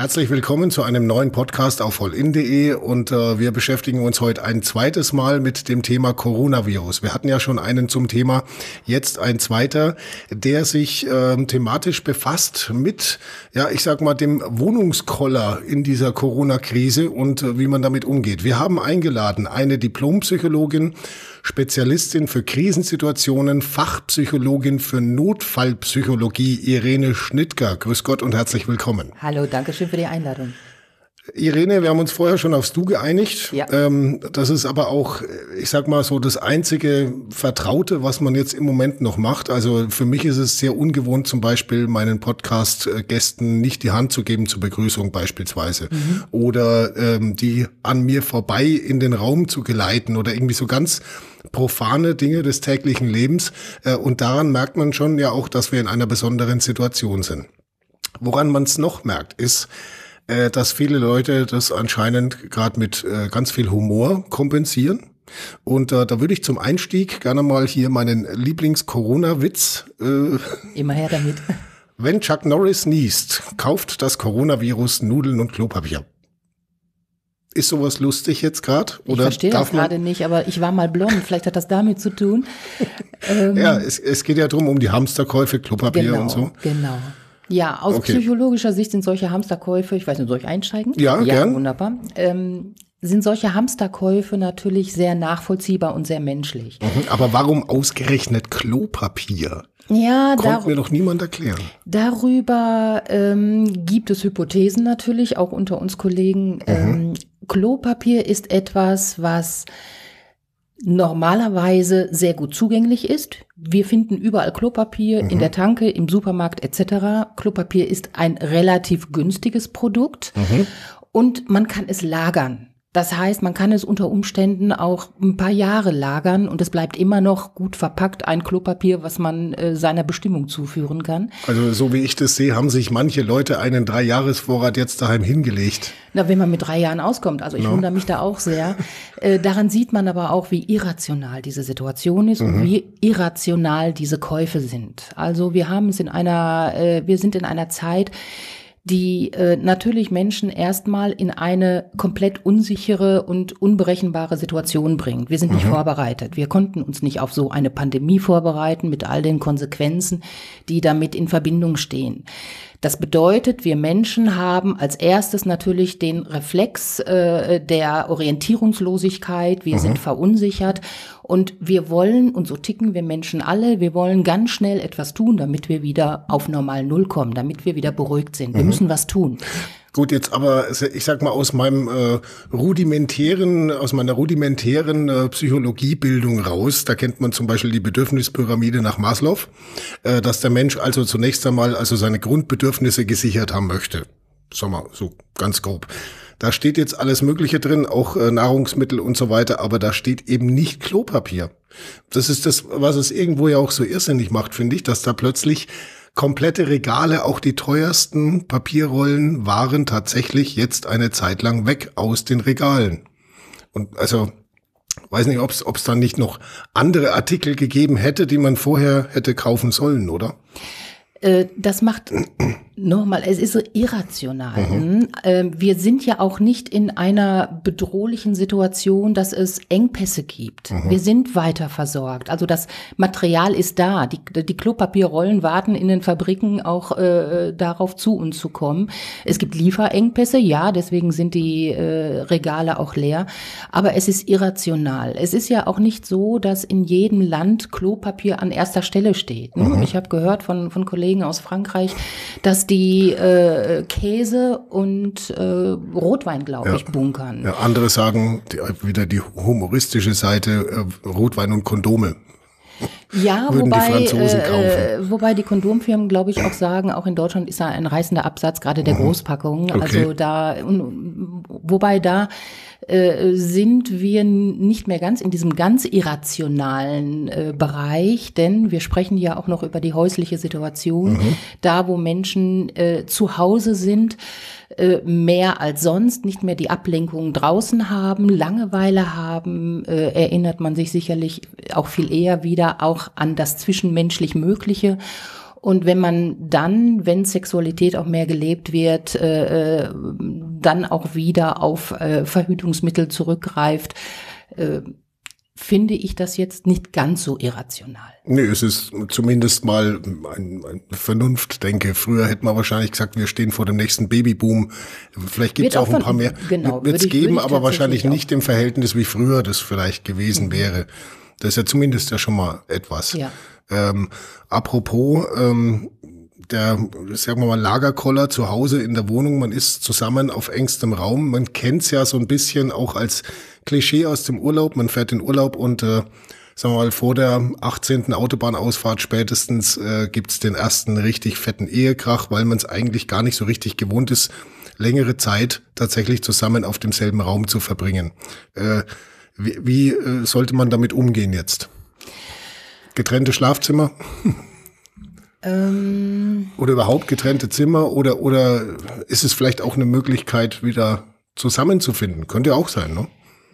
Herzlich willkommen zu einem neuen Podcast auf vollin.de und äh, wir beschäftigen uns heute ein zweites Mal mit dem Thema Coronavirus. Wir hatten ja schon einen zum Thema, jetzt ein zweiter, der sich äh, thematisch befasst mit, ja, ich sag mal, dem Wohnungskoller in dieser Corona-Krise und äh, wie man damit umgeht. Wir haben eingeladen eine Diplompsychologin, Spezialistin für Krisensituationen, Fachpsychologin für Notfallpsychologie, Irene Schnittger. Grüß Gott und herzlich willkommen. Hallo, danke schön für die Einladung. Irene, wir haben uns vorher schon aufs Du geeinigt. Ja. Ähm, das ist aber auch, ich sag mal so, das einzige Vertraute, was man jetzt im Moment noch macht. Also für mich ist es sehr ungewohnt, zum Beispiel meinen Podcast-Gästen nicht die Hand zu geben zur Begrüßung beispielsweise. Mhm. Oder ähm, die an mir vorbei in den Raum zu geleiten oder irgendwie so ganz profane Dinge des täglichen Lebens. Äh, und daran merkt man schon ja auch, dass wir in einer besonderen Situation sind. Woran man es noch merkt, ist, äh, dass viele Leute das anscheinend gerade mit äh, ganz viel Humor kompensieren. Und äh, da würde ich zum Einstieg gerne mal hier meinen Lieblings-Corona-Witz. Äh, Immer her damit. Wenn Chuck Norris niest, kauft das Coronavirus Nudeln und Klopapier. Ist sowas lustig jetzt gerade? Ich verstehe das gerade nicht, aber ich war mal blond. Vielleicht hat das damit zu tun. ähm, ja, es, es geht ja drum um die Hamsterkäufe, Klopapier genau, und so. Genau. Ja, aus okay. psychologischer Sicht sind solche Hamsterkäufe, ich weiß nicht, soll ich einsteigen? Ja, ja gern. wunderbar. Ähm, sind solche Hamsterkäufe natürlich sehr nachvollziehbar und sehr menschlich. Mhm, aber warum ausgerechnet Klopapier? Ja, Konnte mir doch niemand erklären. Darüber ähm, gibt es Hypothesen natürlich, auch unter uns Kollegen. Mhm. Ähm, Klopapier ist etwas, was normalerweise sehr gut zugänglich ist. Wir finden überall Klopapier mhm. in der Tanke, im Supermarkt etc. Klopapier ist ein relativ günstiges Produkt mhm. und man kann es lagern. Das heißt, man kann es unter Umständen auch ein paar Jahre lagern und es bleibt immer noch gut verpackt, ein Klopapier, was man äh, seiner Bestimmung zuführen kann. Also so wie ich das sehe, haben sich manche Leute einen Dreijahresvorrat jetzt daheim hingelegt. Na, wenn man mit drei Jahren auskommt, also ich no. wundere mich da auch sehr. Äh, daran sieht man aber auch, wie irrational diese Situation ist mhm. und wie irrational diese Käufe sind. Also wir haben es in einer, äh, wir sind in einer Zeit, die äh, natürlich Menschen erstmal in eine komplett unsichere und unberechenbare Situation bringt. Wir sind nicht mhm. vorbereitet. Wir konnten uns nicht auf so eine Pandemie vorbereiten mit all den Konsequenzen, die damit in Verbindung stehen. Das bedeutet, wir Menschen haben als erstes natürlich den Reflex äh, der Orientierungslosigkeit. Wir mhm. sind verunsichert und wir wollen, und so ticken wir Menschen alle, wir wollen ganz schnell etwas tun, damit wir wieder auf normal Null kommen, damit wir wieder beruhigt sind. Wir mhm. müssen was tun. Gut, jetzt aber, ich sag mal, aus meinem äh, rudimentären, aus meiner rudimentären äh, Psychologiebildung raus, da kennt man zum Beispiel die Bedürfnispyramide nach Maslow, äh, dass der Mensch also zunächst einmal also seine Grundbedürfnisse gesichert haben möchte. Sag mal, so ganz grob. Da steht jetzt alles Mögliche drin, auch äh, Nahrungsmittel und so weiter, aber da steht eben nicht Klopapier. Das ist das, was es irgendwo ja auch so irrsinnig macht, finde ich, dass da plötzlich komplette Regale, auch die teuersten Papierrollen waren tatsächlich jetzt eine Zeit lang weg aus den Regalen. Und also weiß nicht, ob es dann nicht noch andere Artikel gegeben hätte, die man vorher hätte kaufen sollen, oder? Äh, das macht Nochmal, es ist irrational. Mhm. Ähm, wir sind ja auch nicht in einer bedrohlichen Situation, dass es Engpässe gibt. Mhm. Wir sind weiter versorgt. Also das Material ist da. Die, die Klopapierrollen warten in den Fabriken auch äh, darauf zu uns zu kommen. Es gibt Lieferengpässe, ja, deswegen sind die äh, Regale auch leer. Aber es ist irrational. Es ist ja auch nicht so, dass in jedem Land Klopapier an erster Stelle steht. Ne? Mhm. Ich habe gehört von, von Kollegen aus Frankreich, dass die äh, Käse und äh, Rotwein, glaube ja. ich, bunkern. Ja, andere sagen die, wieder die humoristische Seite äh, Rotwein und Kondome. Ja, wobei, die äh, wobei die Kondomfirmen, glaube ich, auch sagen, auch in Deutschland ist da ein reißender Absatz, gerade der mhm. Großpackungen. Okay. Also da, wobei da äh, sind wir nicht mehr ganz in diesem ganz irrationalen äh, Bereich, denn wir sprechen ja auch noch über die häusliche Situation, mhm. da wo Menschen äh, zu Hause sind äh, mehr als sonst, nicht mehr die Ablenkungen draußen haben, Langeweile haben, äh, erinnert man sich sicherlich auch viel eher wieder auch an das zwischenmenschlich Mögliche Und wenn man dann, wenn Sexualität auch mehr gelebt wird, äh, äh dann auch wieder auf äh, Verhütungsmittel zurückgreift, äh, finde ich das jetzt nicht ganz so irrational. Nee, es ist zumindest mal ein, ein Vernunft, denke. Früher hätte man wahrscheinlich gesagt, wir stehen vor dem nächsten Babyboom. Vielleicht gibt es auch, auch ein paar mehr. Genau, wird es geben, aber wahrscheinlich nicht im Verhältnis, wie früher das vielleicht gewesen mhm. wäre. Das ist ja zumindest ja schon mal etwas. Ja. Ähm, apropos, ähm, der, sagen wir mal, Lagerkoller zu Hause in der Wohnung, man ist zusammen auf engstem Raum. Man kennt's ja so ein bisschen auch als Klischee aus dem Urlaub. Man fährt in Urlaub und äh, sagen wir mal, vor der 18. Autobahnausfahrt spätestens äh, gibt's den ersten richtig fetten Ehekrach, weil man es eigentlich gar nicht so richtig gewohnt ist, längere Zeit tatsächlich zusammen auf demselben Raum zu verbringen. Äh, wie wie äh, sollte man damit umgehen jetzt? Getrennte Schlafzimmer? Ähm oder überhaupt getrennte Zimmer? Oder, oder ist es vielleicht auch eine Möglichkeit, wieder zusammenzufinden? Könnte ja auch sein, ne?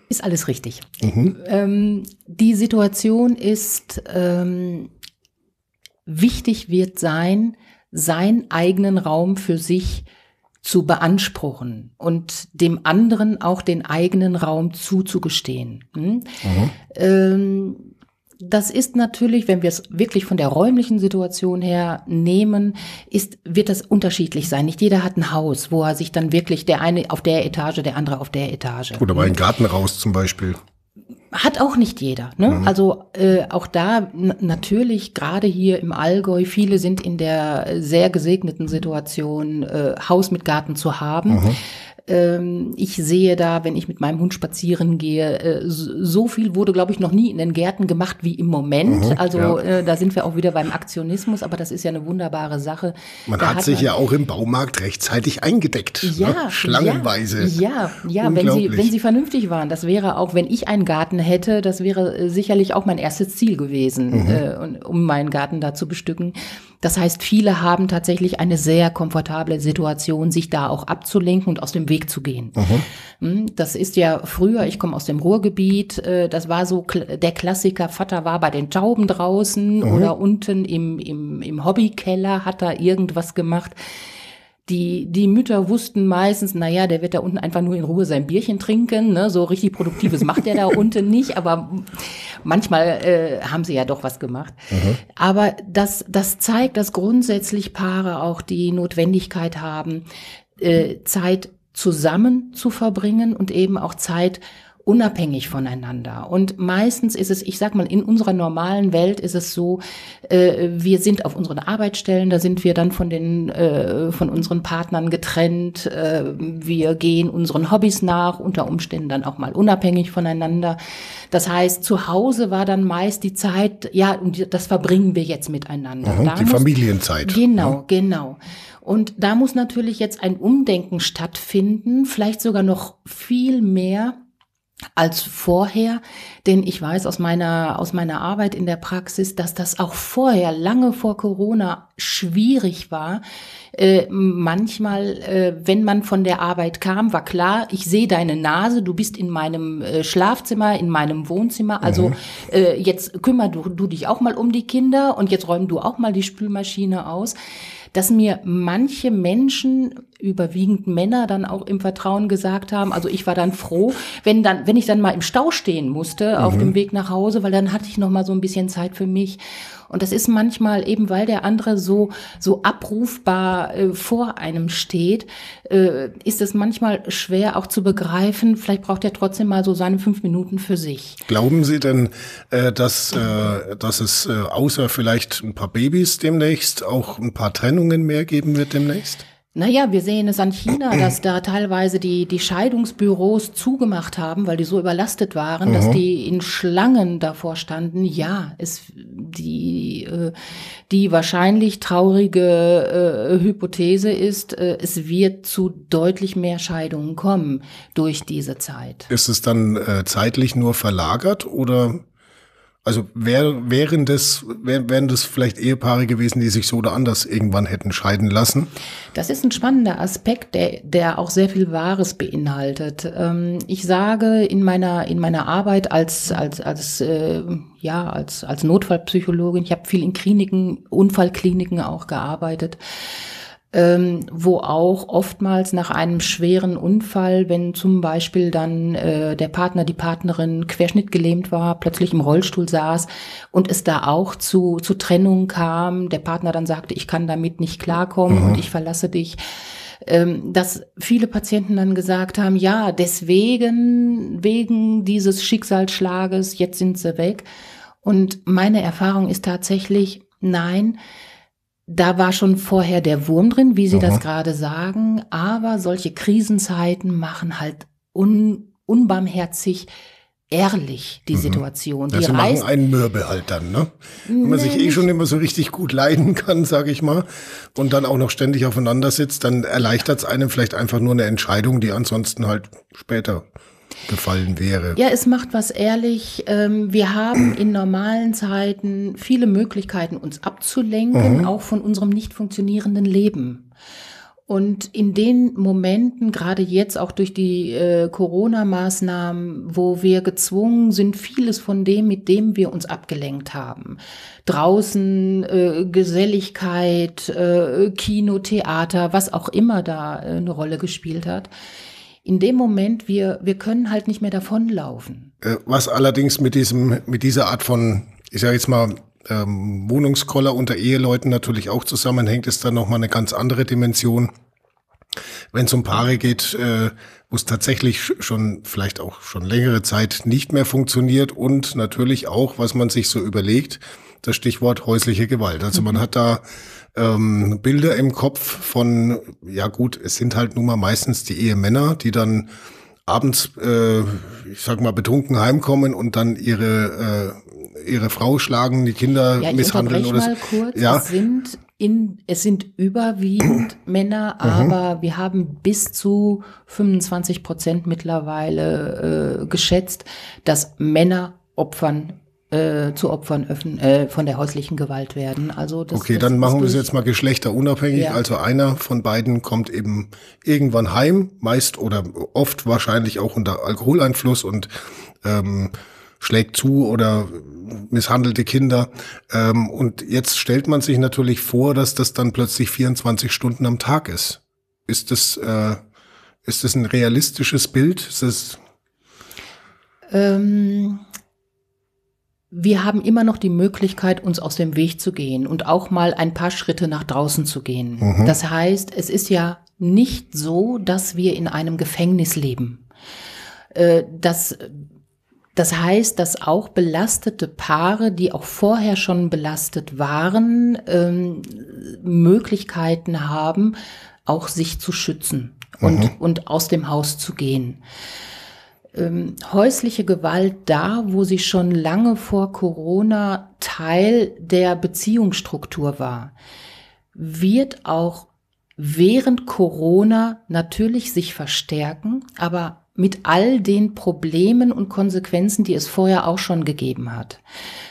Ist alles richtig. Mhm. Ähm, die Situation ist, ähm, wichtig wird sein, seinen eigenen Raum für sich zu beanspruchen und dem anderen auch den eigenen Raum zuzugestehen. Hm? Mhm. Ähm, das ist natürlich, wenn wir es wirklich von der räumlichen Situation her nehmen, ist, wird das unterschiedlich sein. Nicht jeder hat ein Haus, wo er sich dann wirklich der eine auf der Etage, der andere auf der Etage. Oder mal einen Garten raus zum Beispiel. Hat auch nicht jeder. Ne? Mhm. Also äh, auch da natürlich, gerade hier im Allgäu, viele sind in der sehr gesegneten Situation, äh, Haus mit Garten zu haben. Mhm. Ähm, ich sehe da, wenn ich mit meinem Hund spazieren gehe, äh, so viel wurde, glaube ich, noch nie in den Gärten gemacht wie im Moment. Mhm, also ja. äh, da sind wir auch wieder beim Aktionismus, aber das ist ja eine wunderbare Sache. Man da hat, sich man, ja auch im Baumarkt rechtzeitig eingedeckt. Ne? Ja, ne? schlangenweise. Ja, ja, ja wenn sie wenn sie vernünftig waren. Das wäre auch, wenn ich einen Garten hätte, das wäre äh, sicherlich auch mein erstes Ziel gewesen, mhm. äh, um meinen Garten da zu bestücken. Das heißt, viele haben tatsächlich eine sehr komfortable Situation, sich da auch abzulenken und aus dem Weg zu gehen. Mhm. Das ist ja früher, ich komme aus dem Ruhrgebiet, äh, das war so der Klassiker, Vater war bei den Tauben draußen mhm. oder unten im, im, im Hobbykeller, hat da irgendwas gemacht die, die Mütter wussten meistens, na ja, der wird da unten einfach nur in Ruhe sein Bierchen trinken, ne? so richtig Produktives macht der da unten nicht, aber manchmal äh, haben sie ja doch was gemacht. Mhm. Aber das, das zeigt, dass grundsätzlich Paare auch die Notwendigkeit haben, äh, Zeit zusammen zu verbringen und eben auch Zeit unabhängig voneinander. Und meistens ist es, ich sag mal, in unserer normalen Welt ist es so, äh, wir sind auf unseren Arbeitsstellen, da sind wir dann von den, äh, von unseren Partnern getrennt, äh, wir gehen unseren Hobbys nach, unter Umständen dann auch mal unabhängig voneinander. Das heißt, zu Hause war dann meist die Zeit, ja, und das verbringen wir jetzt miteinander. Mhm, die muss, Familienzeit. Genau, ja. genau. Und da muss natürlich jetzt ein Umdenken stattfinden, vielleicht sogar noch viel mehr als vorher, denn ich weiß aus meiner, aus meiner Arbeit in der Praxis, dass das auch vorher, lange vor Corona, schwierig war. Äh, manchmal, äh, wenn man von der Arbeit kam, war klar, ich sehe deine Nase, du bist in meinem äh, Schlafzimmer, in meinem Wohnzimmer, also mhm. Äh, jetzt kümmer du, du dich auch mal um die Kinder und jetzt räum du auch mal die Spülmaschine aus dass mir manche Menschen, überwiegend Männer, dann auch im Vertrauen gesagt haben, also ich war dann froh, wenn dann, wenn ich dann mal im Stau stehen musste mhm. auf dem Weg nach Hause, weil dann hatte ich noch mal so ein bisschen Zeit für mich. Und das ist manchmal eben, weil der andere so, so abrufbar äh, vor einem steht, äh, ist es manchmal schwer auch zu begreifen. Vielleicht braucht er trotzdem mal so seine fünf Minuten für sich. Glauben Sie denn, äh, dass, äh, dass es äh, außer vielleicht ein paar Babys demnächst auch ein paar Trennungen mehr geben wird demnächst? Naja, wir sehen es an China, dass da teilweise die, die Scheidungsbüros zugemacht haben, weil die so überlastet waren, mhm. dass die in Schlangen davor standen. Ja, es, die, äh, die wahrscheinlich traurige äh, Hypothese ist, äh, es wird zu deutlich mehr Scheidungen kommen durch diese Zeit. Ist es dann äh, zeitlich nur verlagert oder Also wär, wären das, wär, wären das vielleicht Ehepaare gewesen, die sich so oder anders irgendwann hätten scheiden lassen? Das ist ein spannender Aspekt, der, der auch sehr viel Wahres beinhaltet. Ähm, ich sage in meiner, in meiner Arbeit als, als, als, äh, ja, als, als Notfallpsychologin, ich habe viel in Kliniken, Unfallkliniken auch gearbeitet ähm, wo auch oftmals nach einem schweren Unfall, wenn zum Beispiel dann äh, der Partner, die Partnerin querschnittgelähmt war, plötzlich im Rollstuhl saß und es da auch zu, zu Trennung kam, der Partner dann sagte, ich kann damit nicht klarkommen mhm. und ich verlasse dich ähm, dass viele Patienten dann gesagt haben, ja, deswegen, wegen dieses Schicksalsschlages, jetzt sind sie weg. Und meine Erfahrung ist tatsächlich, nein, da war schon vorher der Wurm drin, wie Sie Aha. das gerade sagen, aber solche Krisenzeiten machen halt un, unbarmherzig ehrlich die mhm. Situation. Die also machen einen Mürbe halt dann, ne? Wenn man nee, sich eh schon immer so richtig gut leiden kann, sage ich mal, und dann auch noch ständig aufeinander sitzt, dann erleichtert es einem vielleicht einfach nur eine Entscheidung, die ansonsten halt später gefallen wäre. Ja, es macht was ehrlich. Ähm, wir haben in normalen Zeiten viele Möglichkeiten, uns abzulenken, mhm. auch von unserem nicht funktionierenden Leben. Und in den Momenten, gerade jetzt auch durch die äh, Corona-Maßnahmen, wo wir gezwungen sind, vieles von dem, mit dem wir uns abgelenkt haben, draußen äh, Geselligkeit, äh, Kino, Theater, was auch immer da äh, eine Rolle gespielt hat, in dem Moment, wir, wir können halt nicht mehr davonlaufen. Äh, was allerdings mit diesem, mit dieser Art von, ich sage jetzt mal, ähm, Wohnungskoller unter Eheleuten natürlich auch zusammenhängt, ist dann nochmal eine ganz andere Dimension. Wenn es um Paare geht, äh, wo es tatsächlich schon vielleicht auch schon längere Zeit nicht mehr funktioniert und natürlich auch, was man sich so überlegt, das Stichwort häusliche Gewalt. Also man mhm. hat da ähm, Bilder im Kopf von, ja gut, es sind halt nun mal meistens die Ehemänner, die dann abends, äh, ich sag mal, betrunken heimkommen und dann ihre äh, ihre Frau schlagen, die Kinder ja, ich misshandeln oder mal kurz. Ja. Es sind in, es sind überwiegend Männer, mhm. aber wir haben bis zu 25 Prozent mittlerweile äh, geschätzt, dass Männer Opfern äh, zu Opfern öffnen, äh, von der häuslichen Gewalt werden. Also das, okay, das dann machen wir es jetzt mal geschlechterunabhängig. Ja. Also einer von beiden kommt eben irgendwann heim, meist oder oft wahrscheinlich auch unter Alkoholeinfluss und ähm, schlägt zu oder misshandelte Kinder. Ähm, und jetzt stellt man sich natürlich vor, dass das dann plötzlich 24 Stunden am Tag ist. Ist das, äh, ist das ein realistisches Bild? Ist das ähm, wir haben immer noch die Möglichkeit, uns aus dem Weg zu gehen und auch mal ein paar Schritte nach draußen zu gehen. Mhm. Das heißt, es ist ja nicht so, dass wir in einem Gefängnis leben. Äh, das, das heißt, dass auch belastete Paare, die auch vorher schon belastet waren, ähm, Möglichkeiten haben, auch sich zu schützen und, mhm. und aus dem Haus zu gehen ähm, häusliche Gewalt da, wo sie schon lange vor Corona Teil der Beziehungsstruktur war, wird auch während Corona natürlich sich verstärken, aber mit all den Problemen und Konsequenzen, die es vorher auch schon gegeben hat.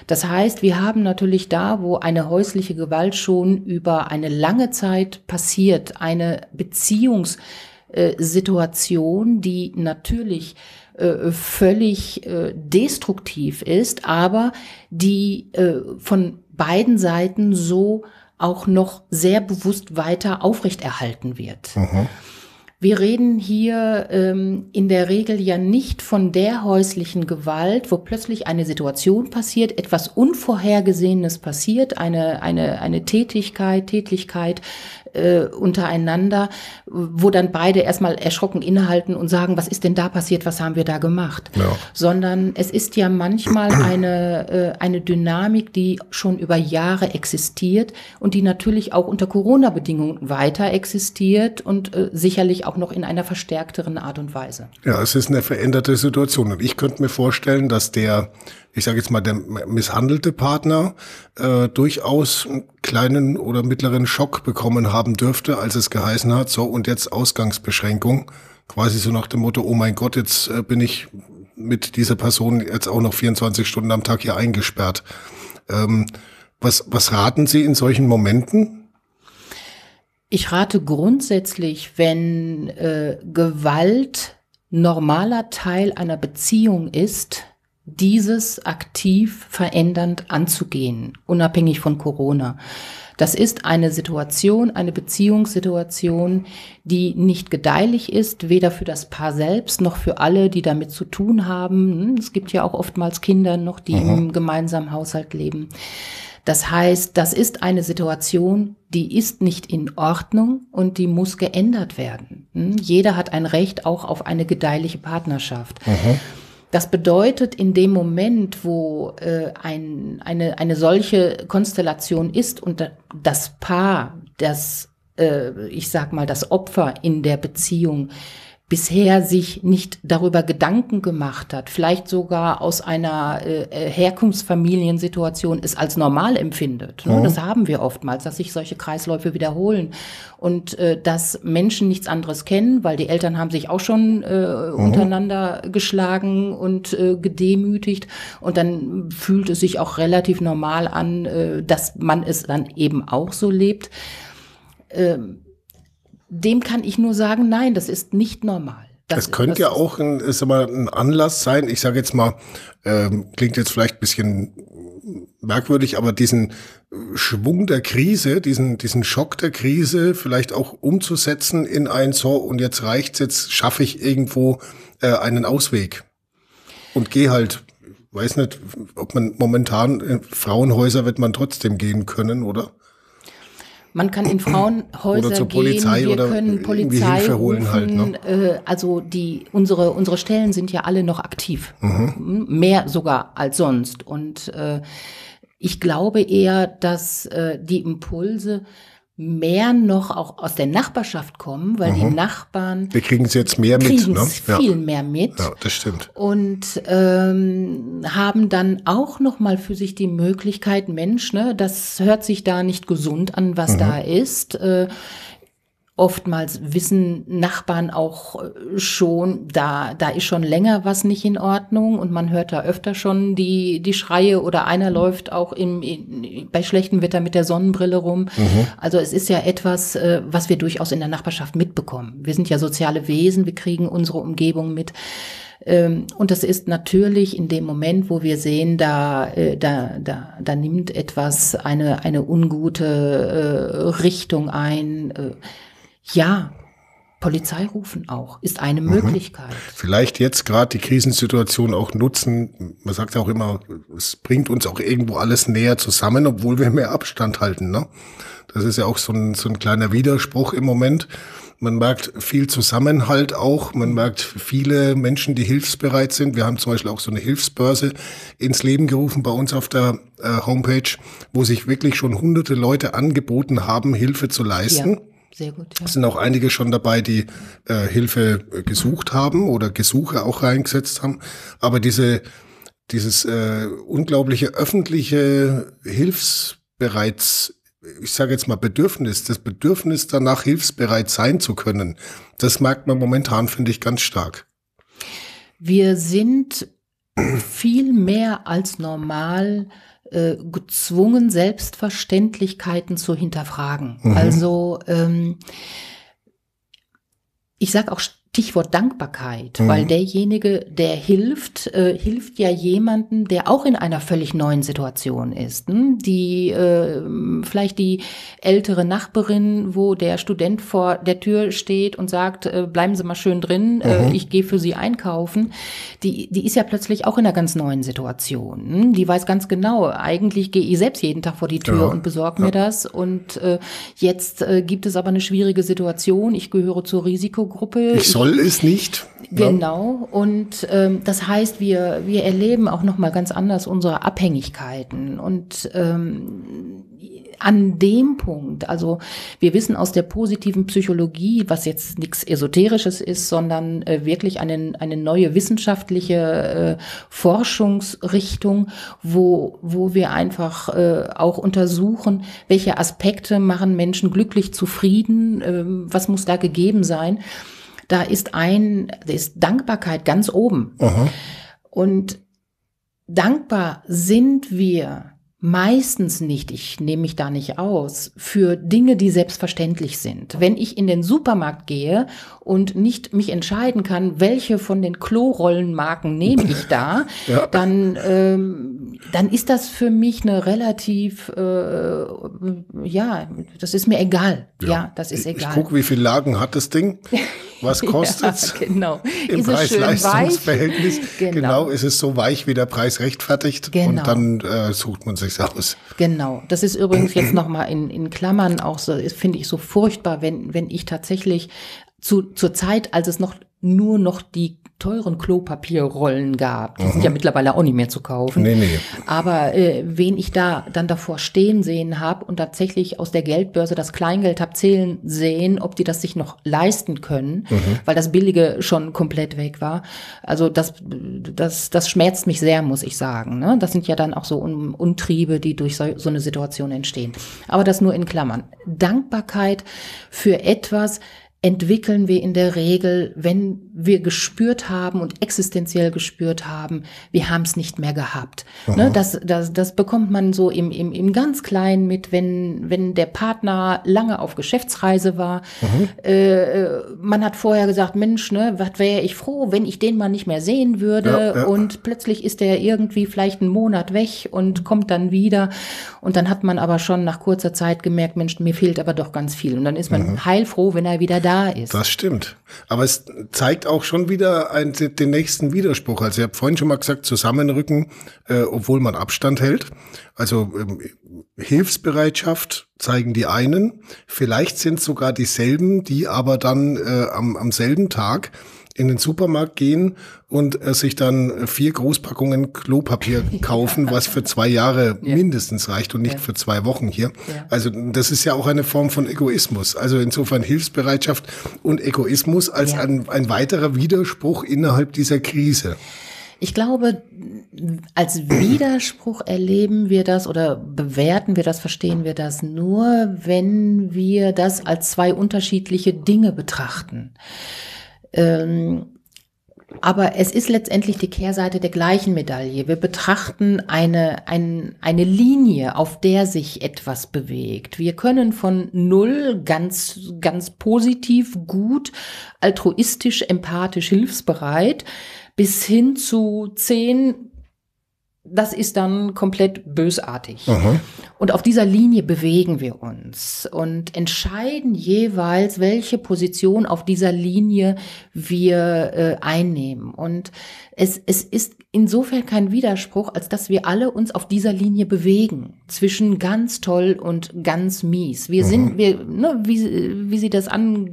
Das heißt, wir haben natürlich da, wo eine häusliche Gewalt schon über eine lange Zeit passiert, eine Beziehungssituation, die natürlich äh, völlig äh, destruktiv ist, aber die äh, von beiden Seiten so auch noch sehr bewusst weiter aufrechterhalten wird. Mhm. Wir reden hier ähm, in der Regel ja nicht von der häuslichen Gewalt, wo plötzlich eine Situation passiert, etwas Unvorhergesehenes passiert, eine, eine, eine Tätigkeit, Tätigkeit, äh, untereinander, wo dann beide erstmal erschrocken innehalten und sagen, was ist denn da passiert, was haben wir da gemacht? Ja. Sondern es ist ja manchmal eine, äh, eine Dynamik, die schon über Jahre existiert und die natürlich auch unter Corona-Bedingungen weiter existiert und äh, sicherlich auch noch in einer verstärkteren Art und Weise. Ja, es ist eine veränderte Situation und ich könnte mir vorstellen, dass der ich sage jetzt mal, der misshandelte Partner äh, durchaus einen kleinen oder mittleren Schock bekommen haben dürfte, als es geheißen hat, so und jetzt Ausgangsbeschränkung, quasi so nach dem Motto, oh mein Gott, jetzt äh, bin ich mit dieser Person jetzt auch noch 24 Stunden am Tag hier eingesperrt. Ähm, was, was raten Sie in solchen Momenten? Ich rate grundsätzlich, wenn äh, Gewalt normaler Teil einer Beziehung ist, dieses aktiv verändernd anzugehen, unabhängig von Corona. Das ist eine Situation, eine Beziehungssituation, die nicht gedeihlich ist, weder für das Paar selbst noch für alle, die damit zu tun haben. Es gibt ja auch oftmals Kinder noch, die mhm. im gemeinsamen Haushalt leben. Das heißt, das ist eine Situation, die ist nicht in Ordnung und die muss geändert werden. Hm? Jeder hat ein Recht auch auf eine gedeihliche Partnerschaft. Mhm. Das bedeutet, in dem Moment, wo äh, ein, eine, eine solche Konstellation ist und das Paar, das, äh, ich sag mal, das Opfer in der Beziehung bisher sich nicht darüber Gedanken gemacht hat, vielleicht sogar aus einer äh, äh Herkunftsfamiliensituation es als normal empfindet. Ne? Mhm. Das haben wir oftmals, dass sich solche Kreisläufe wiederholen und äh, dass Menschen nichts anderes kennen, weil die Eltern haben sich auch schon äh, mhm. untereinander geschlagen und äh, gedemütigt und dann fühlt es sich auch relativ normal an, äh, dass man es dann eben auch so lebt. Ähm, dem kann ich nur sagen, nein, das ist nicht normal. Das, könnte ja auch ein, ist aber ein Anlass sein. Ich sage jetzt mal, ähm, klingt jetzt vielleicht ein bisschen merkwürdig, aber diesen Schwung der Krise, diesen, diesen Schock der Krise vielleicht auch umzusetzen in ein so und jetzt reicht's, jetzt schaffe ich irgendwo äh, einen Ausweg und gehe halt, weiß nicht, ob man momentan in Frauenhäuser wird man trotzdem gehen können, oder? Man kann in Frauenhäuser oder zur Polizei gehen, wir oder können Polizei Hilfe holen halt, rufen, halt. Ne? Äh, also die unsere unsere Stellen sind ja alle noch aktiv, mhm. mehr sogar als sonst. Und äh, ich glaube eher, dass äh, die Impulse mehr noch auch aus der Nachbarschaft kommen, weil mhm. die Nachbarn. Wir kriegen es jetzt mehr mit, ne? viel ja. mehr mit. Ja, das stimmt. Und ähm, haben dann auch noch mal für sich die Möglichkeit, Mensch, ne, das hört sich da nicht gesund an, was mhm. da ist. Äh, Oftmals wissen Nachbarn auch äh, schon, da, da ist schon länger was nicht in Ordnung und man hört da öfter schon die, die Schreie oder einer läuft auch im, in, bei schlechtem Wetter mit der Sonnenbrille rum. Mhm. Also es ist ja etwas, äh, was wir durchaus in der Nachbarschaft mitbekommen. Wir sind ja soziale Wesen, wir kriegen unsere Umgebung mit. Ähm, und das ist natürlich in dem Moment, wo wir sehen, da, äh, da, da, da nimmt etwas eine, eine ungute Richtung ein ja, Polizei rufen auch, ist eine mhm. Möglichkeit. Vielleicht jetzt gerade die Krisensituation auch nutzen. Man sagt ja auch immer, es bringt uns auch irgendwo alles näher zusammen, obwohl wir mehr Abstand halten. Ne? Das ist ja auch so ein, so ein kleiner Widerspruch im Moment. Man merkt viel Zusammenhalt auch. Man merkt viele Menschen, die hilfsbereit sind. Wir haben zum Beispiel auch so eine Hilfsbörse ins Leben gerufen bei uns auf der äh, Homepage, wo sich wirklich schon hunderte Leute angeboten haben, Hilfe zu leisten. Ja sehr gut. Ja. Es sind auch einige schon dabei, die äh, Hilfe gesucht haben oder Gesuche auch reingesetzt haben. Aber diese, dieses äh, unglaubliche öffentliche Hilfsbereits, ich sage jetzt mal Bedürfnis, das Bedürfnis danach hilfsbereit sein zu können, das merkt man momentan, finde ich, ganz stark. Wir sind viel mehr als normal äh, gezwungen, Selbstverständlichkeiten zu hinterfragen. Mhm. Also ähm, ich sage auch Stichwort Dankbarkeit, mhm. weil derjenige, der hilft, äh, hilft ja jemanden, der auch in einer völlig neuen Situation ist. Hm? Die äh, vielleicht die ältere Nachbarin, wo der Student vor der Tür steht und sagt, äh, bleiben Sie mal schön drin, äh, mhm. ich gehe für Sie einkaufen. Die, die ist ja plötzlich auch in einer ganz neuen Situation. Hm? Die weiß ganz genau, eigentlich gehe ich selbst jeden Tag vor die Tür ja. und besorge mir ja. das. Und äh, jetzt äh, gibt es aber eine schwierige Situation. Ich gehöre zur Risikogruppe. Ich soll soll es nicht. Genau. Und ähm, das heißt, wir, wir erleben auch noch mal ganz anders unsere Abhängigkeiten. Und ähm, an dem Punkt, also wir wissen aus der positiven Psychologie, was jetzt nichts Esoterisches ist, sondern äh, wirklich eine, eine neue wissenschaftliche äh, Forschungsrichtung, wo, wo wir einfach äh, auch untersuchen, welche Aspekte machen Menschen glücklich, zufrieden, äh, was muss da gegeben sein. Da ist ein, da ist Dankbarkeit ganz oben. Aha. Und dankbar sind wir meistens nicht, ich nehme mich da nicht aus, für Dinge, die selbstverständlich sind. Wenn ich in den Supermarkt gehe und nicht mich entscheiden kann, welche von den Klorollenmarken nehme ich da, ja. dann, ähm, dann ist das für mich eine relativ, äh, ja, das ist mir egal. Ja, ja das ist egal. Ich gucke, wie viele Lagen hat das Ding? Was kostet's? ja, genau. Im Preis-Leistungs-Verhältnis. Genau. genau. ist es so weich, wie der Preis rechtfertigt. Genau. Und dann äh, sucht man sich aus. Genau. Das ist übrigens jetzt nochmal in, in Klammern auch so, finde ich so furchtbar, wenn, wenn ich tatsächlich zu, zur Zeit, als es noch nur noch die teuren Klopapierrollen gab. Die mhm. sind ja mittlerweile auch nicht mehr zu kaufen. Nee, nee. Aber äh, wen ich da dann davor stehen sehen habe und tatsächlich aus der Geldbörse das Kleingeld hab zählen sehen, ob die das sich noch leisten können, mhm. weil das Billige schon komplett weg war. Also das, das, das schmerzt mich sehr, muss ich sagen. Ne? Das sind ja dann auch so Un Untriebe, die durch so, so eine Situation entstehen. Aber das nur in Klammern. Dankbarkeit für etwas, entwickeln wir in der Regel, wenn wir gespürt haben und existenziell gespürt haben, wir haben es nicht mehr gehabt. Ne, das, das, das bekommt man so im, im, im ganz Kleinen mit, wenn, wenn der Partner lange auf Geschäftsreise war. Mhm. Äh, man hat vorher gesagt, Mensch, ne, was wäre ich froh, wenn ich den mal nicht mehr sehen würde. Ja, ja. Und plötzlich ist er irgendwie vielleicht einen Monat weg und kommt dann wieder. Und dann hat man aber schon nach kurzer Zeit gemerkt, Mensch, mir fehlt aber doch ganz viel. Und dann ist man mhm. heilfroh, wenn er wieder da ist. Das stimmt. Aber es zeigt auch schon wieder ein, den nächsten Widerspruch. Also ich habe vorhin schon mal gesagt, zusammenrücken, äh, obwohl man Abstand hält. Also ähm, Hilfsbereitschaft zeigen die einen. Vielleicht sind sogar dieselben, die aber dann äh, am, am selben Tag in den Supermarkt gehen und äh, sich dann vier Großpackungen Klopapier kaufen, was für zwei Jahre ja. mindestens reicht und nicht ja. für zwei Wochen hier. Also das ist ja auch eine Form von Egoismus. Also insofern Hilfsbereitschaft und Egoismus als ein, ein weiterer Widerspruch innerhalb dieser Krise. Ich glaube, als Widerspruch erleben wir das oder bewerten wir das, verstehen wir das nur, wenn wir das als zwei unterschiedliche Dinge betrachten. Ähm, aber es ist letztendlich die Kehrseite der gleichen Medaille. Wir betrachten eine, ein, eine Linie, auf der sich etwas bewegt. Wir können von null ganz, ganz positiv, gut, altruistisch, empathisch, hilfsbereit bis hin zu zehn das ist dann komplett bösartig. Aha. Und auf dieser Linie bewegen wir uns und entscheiden jeweils, welche Position auf dieser Linie wir äh, einnehmen. Und es, es ist insofern kein Widerspruch, als dass wir alle uns auf dieser Linie bewegen, zwischen ganz toll und ganz mies. Wir sind, wir, ne, wie, wie Sie das ange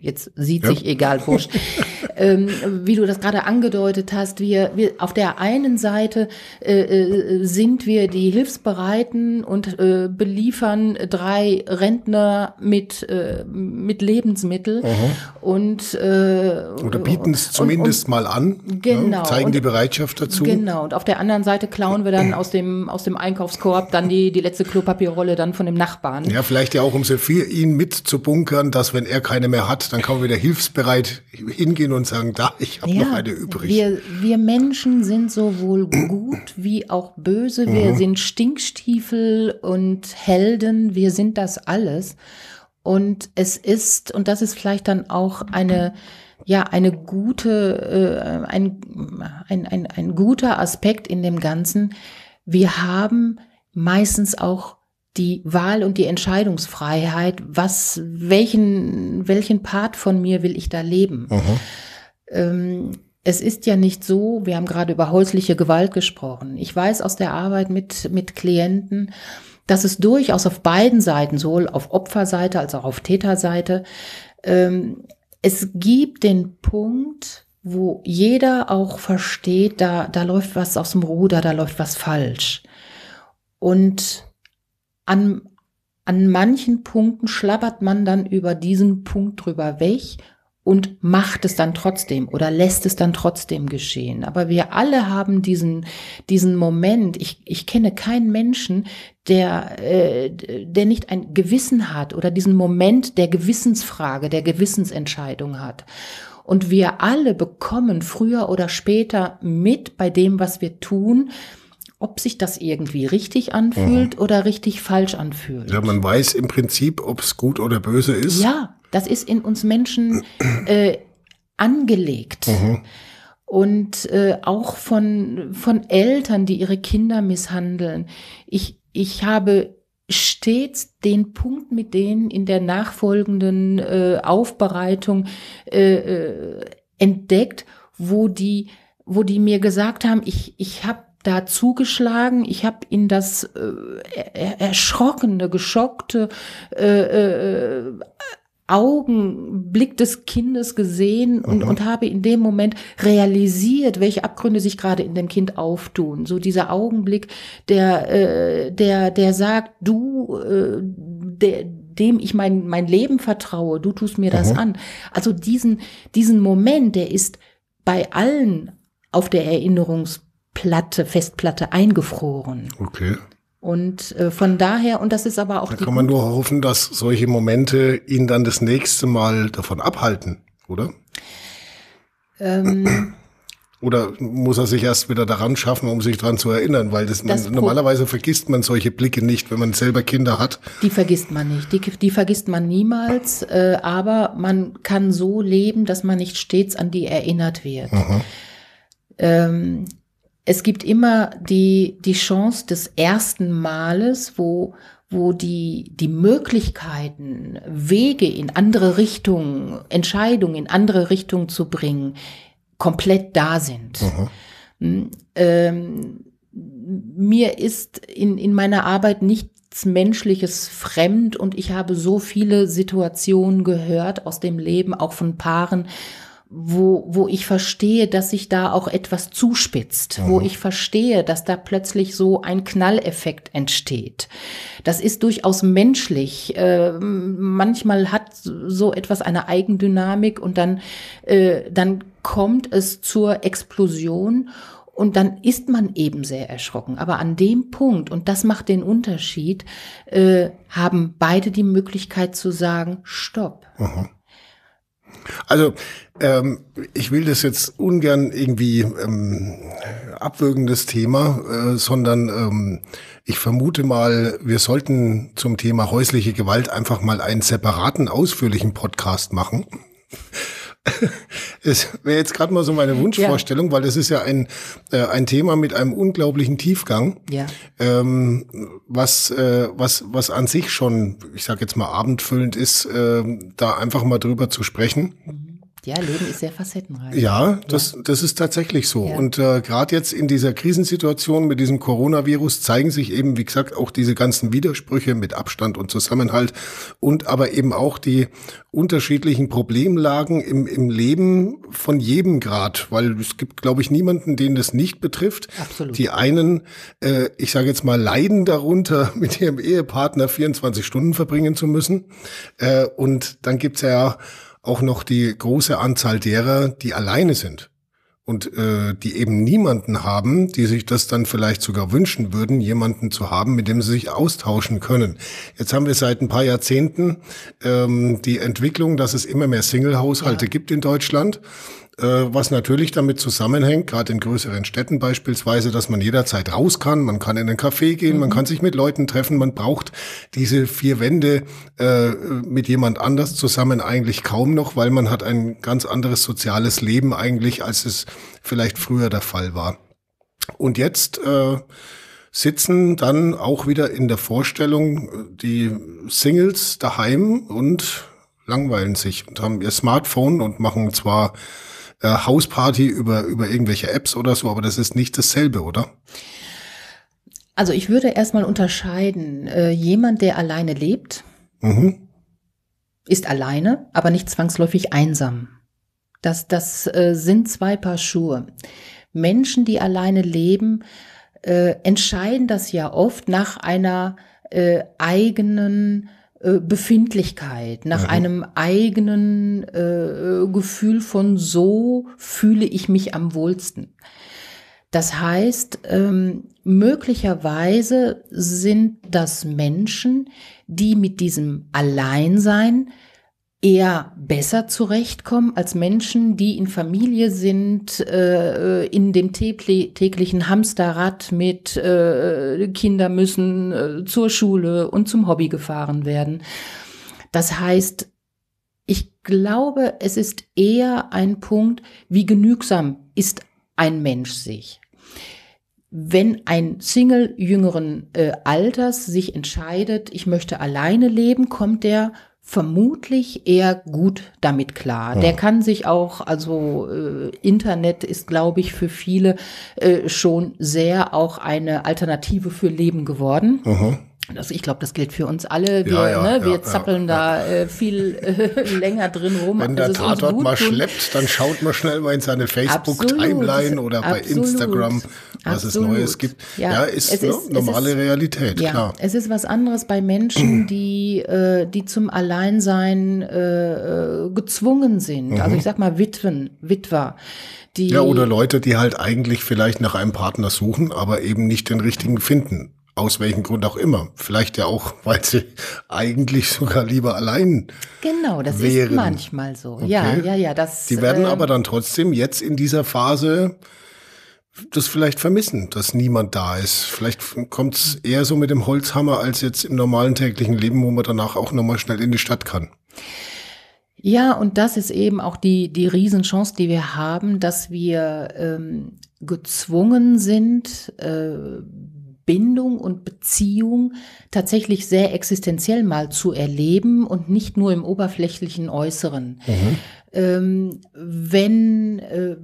jetzt sieht ja. sich egal, wurscht. ähm, wie du das gerade angedeutet hast, wir, wir auf der einen Seite äh, äh, sind wir die Hilfsbereiten und äh, beliefern drei Rentner mit äh, mit Lebensmitteln und äh, oder bieten es zumindest und, mal an, ne? genau, ne? zeigen und, die Bereitschaft dazu. Genau. Und auf der anderen Seite klauen wir dann aus dem aus dem Einkaufskorb dann die die letzte Klopapierrolle dann von dem Nachbarn. Ja, vielleicht ja auch um so viel ihn mitzubunkern, dass wenn er keine mehr hat, dann kann man wieder hilfsbereit hingehen und sagen, da, ich habe ja, noch eine übrig. Wir, wir Menschen sind sowohl gut wie auch böse. Wir mhm. sind Stinkstiefel und Helden. Wir sind das alles. Und es ist, und das ist vielleicht dann auch eine, ja, eine gute, äh, ein, ein, ein, ein guter Aspekt in dem Ganzen. Wir haben meistens auch die Wahl und die Entscheidungsfreiheit, was, welchen, welchen Part von mir will ich da leben? Ähm, es ist ja nicht so, wir haben gerade über häusliche Gewalt gesprochen. Ich weiß aus der Arbeit mit, mit Klienten, dass es durchaus auf beiden Seiten, sowohl auf Opferseite als auch auf Täterseite, ähm, es gibt den Punkt, wo jeder auch versteht, da, da läuft was aus dem Ruder, da läuft was falsch. Und an, an manchen Punkten schlabbert man dann über diesen Punkt drüber weg und macht es dann trotzdem oder lässt es dann trotzdem geschehen. Aber wir alle haben diesen, diesen Moment. Ich, ich kenne keinen Menschen, der, äh, der nicht ein Gewissen hat oder diesen Moment der Gewissensfrage, der Gewissensentscheidung hat. Und wir alle bekommen früher oder später mit bei dem, was wir tun, ob sich das irgendwie richtig anfühlt mhm. oder richtig falsch anfühlt. Ja, man weiß im Prinzip, ob es gut oder böse ist. Ja, das ist in uns Menschen äh, angelegt. Mhm. Und äh, auch von, von Eltern, die ihre Kinder misshandeln. Ich, ich habe stets den Punkt mit denen in der nachfolgenden äh, Aufbereitung äh, äh, entdeckt, wo die, wo die mir gesagt haben, ich, ich habe da zugeschlagen, ich habe in das äh, erschrockene, geschockte äh, äh, Augenblick des Kindes gesehen und, mhm. und habe in dem Moment realisiert, welche Abgründe sich gerade in dem Kind auftun. So dieser Augenblick, der, äh, der, der sagt, du, äh, der, dem ich mein, mein Leben vertraue, du tust mir das mhm. an. Also diesen, diesen Moment, der ist bei allen auf der Erinnerungsplatte, Festplatte eingefroren. Okay. Und äh, von daher, und das ist aber auch. Da kann man nur hoffen, dass solche Momente ihn dann das nächste Mal davon abhalten, oder? Ähm, oder muss er sich erst wieder daran schaffen, um sich daran zu erinnern? Weil das, das man, normalerweise vergisst man solche Blicke nicht, wenn man selber Kinder hat. Die vergisst man nicht. Die, die vergisst man niemals. Äh, aber man kann so leben, dass man nicht stets an die erinnert wird. Ähm, es gibt immer die, die Chance des ersten Males, wo, wo die, die Möglichkeiten, Wege in andere Richtungen, Entscheidungen in andere Richtungen zu bringen, komplett da sind. Mhm. Ähm, mir ist in, in meiner Arbeit nichts Menschliches fremd und ich habe so viele Situationen gehört aus dem Leben, auch von Paaren, wo, wo ich verstehe, dass sich da auch etwas zuspitzt, mhm. wo ich verstehe, dass da plötzlich so ein Knalleffekt entsteht. Das ist durchaus menschlich. Äh, manchmal hat so etwas eine Eigendynamik und dann, äh, dann kommt es zur Explosion und dann ist man eben sehr erschrocken. Aber an dem Punkt, und das macht den Unterschied, äh, haben beide die Möglichkeit zu sagen, stopp. Mhm. Also ähm, ich will das jetzt ungern irgendwie ähm, abwürgendes Thema, äh, sondern ähm, ich vermute mal, wir sollten zum Thema häusliche Gewalt einfach mal einen separaten, ausführlichen Podcast machen. Es wäre jetzt gerade mal so meine Wunschvorstellung, ja. weil das ist ja ein, äh, ein Thema mit einem unglaublichen Tiefgang, ja. ähm, was, äh, was, was an sich schon, ich sage jetzt mal, abendfüllend ist, äh, da einfach mal drüber zu sprechen. Mhm. Ja, Leben ist sehr facettenreich. Ja, das, ja. das ist tatsächlich so. Ja. Und äh, gerade jetzt in dieser Krisensituation mit diesem Coronavirus zeigen sich eben, wie gesagt, auch diese ganzen Widersprüche mit Abstand und Zusammenhalt und aber eben auch die unterschiedlichen Problemlagen im, im Leben von jedem Grad, weil es gibt, glaube ich, niemanden, den das nicht betrifft. Absolut. Die einen, äh, ich sage jetzt mal, leiden darunter, mit ihrem Ehepartner 24 Stunden verbringen zu müssen. Äh, und dann gibt's ja auch noch die große Anzahl derer, die alleine sind und äh, die eben niemanden haben, die sich das dann vielleicht sogar wünschen würden, jemanden zu haben, mit dem sie sich austauschen können. Jetzt haben wir seit ein paar Jahrzehnten ähm, die Entwicklung, dass es immer mehr Single-Haushalte ja. gibt in Deutschland. Äh, was natürlich damit zusammenhängt, gerade in größeren Städten beispielsweise, dass man jederzeit raus kann, man kann in einen Café gehen, mhm. man kann sich mit Leuten treffen, man braucht diese vier Wände äh, mit jemand anders zusammen eigentlich kaum noch, weil man hat ein ganz anderes soziales Leben eigentlich, als es vielleicht früher der Fall war. Und jetzt äh, sitzen dann auch wieder in der Vorstellung äh, die Singles daheim und langweilen sich und haben ihr Smartphone und machen zwar äh, Hausparty über, über irgendwelche Apps oder so, aber das ist nicht dasselbe, oder? Also ich würde erstmal unterscheiden, äh, jemand, der alleine lebt, mhm. ist alleine, aber nicht zwangsläufig einsam. Das, das äh, sind zwei Paar Schuhe. Menschen, die alleine leben, äh, entscheiden das ja oft nach einer äh, eigenen Befindlichkeit, nach mhm. einem eigenen äh, Gefühl von so fühle ich mich am wohlsten. Das heißt, ähm, möglicherweise sind das Menschen, die mit diesem Alleinsein eher besser zurechtkommen als Menschen, die in Familie sind, äh, in dem täglichen Hamsterrad mit äh, Kinder müssen äh, zur Schule und zum Hobby gefahren werden. Das heißt, ich glaube, es ist eher ein Punkt, wie genügsam ist ein Mensch sich. Wenn ein Single jüngeren äh, Alters sich entscheidet, ich möchte alleine leben, kommt der vermutlich eher gut damit klar. Ja. Der kann sich auch, also äh, Internet ist, glaube ich, für viele äh, schon sehr auch eine Alternative für Leben geworden. Mhm. Das, ich glaube, das gilt für uns alle. Wir, ja, ja, ne, wir ja, zappeln da äh, viel äh, länger drin rum. Wenn der Tatort mal schleppt, dann schaut man schnell mal in seine Facebook-Timeline oder bei absolut, Instagram, was absolut. es Neues gibt. Ja, ist, es ist ne, normale ist, Realität, ja, klar. Es ist was anderes bei Menschen, die, äh, die zum Alleinsein äh, äh, gezwungen sind. Mhm. Also ich sag mal Witwen, Witwer. Die, ja, oder Leute, die halt eigentlich vielleicht nach einem Partner suchen, aber eben nicht den richtigen finden aus welchem Grund auch immer. Vielleicht ja auch, weil sie eigentlich sogar lieber allein Genau, das wären. ist manchmal so. Okay. Ja, ja, ja. Das, Die werden äh, aber dann trotzdem jetzt in dieser Phase das vielleicht vermissen, dass niemand da ist. Vielleicht kommt es eher so mit dem Holzhammer als jetzt im normalen täglichen Leben, wo man danach auch nochmal schnell in die Stadt kann. Ja, und das ist eben auch die, die Riesenchance, die wir haben, dass wir ähm, gezwungen sind, äh, Bindung und Beziehung tatsächlich sehr existenziell mal zu erleben und nicht nur im oberflächlichen Äußeren. Mhm. Ähm, wenn, äh,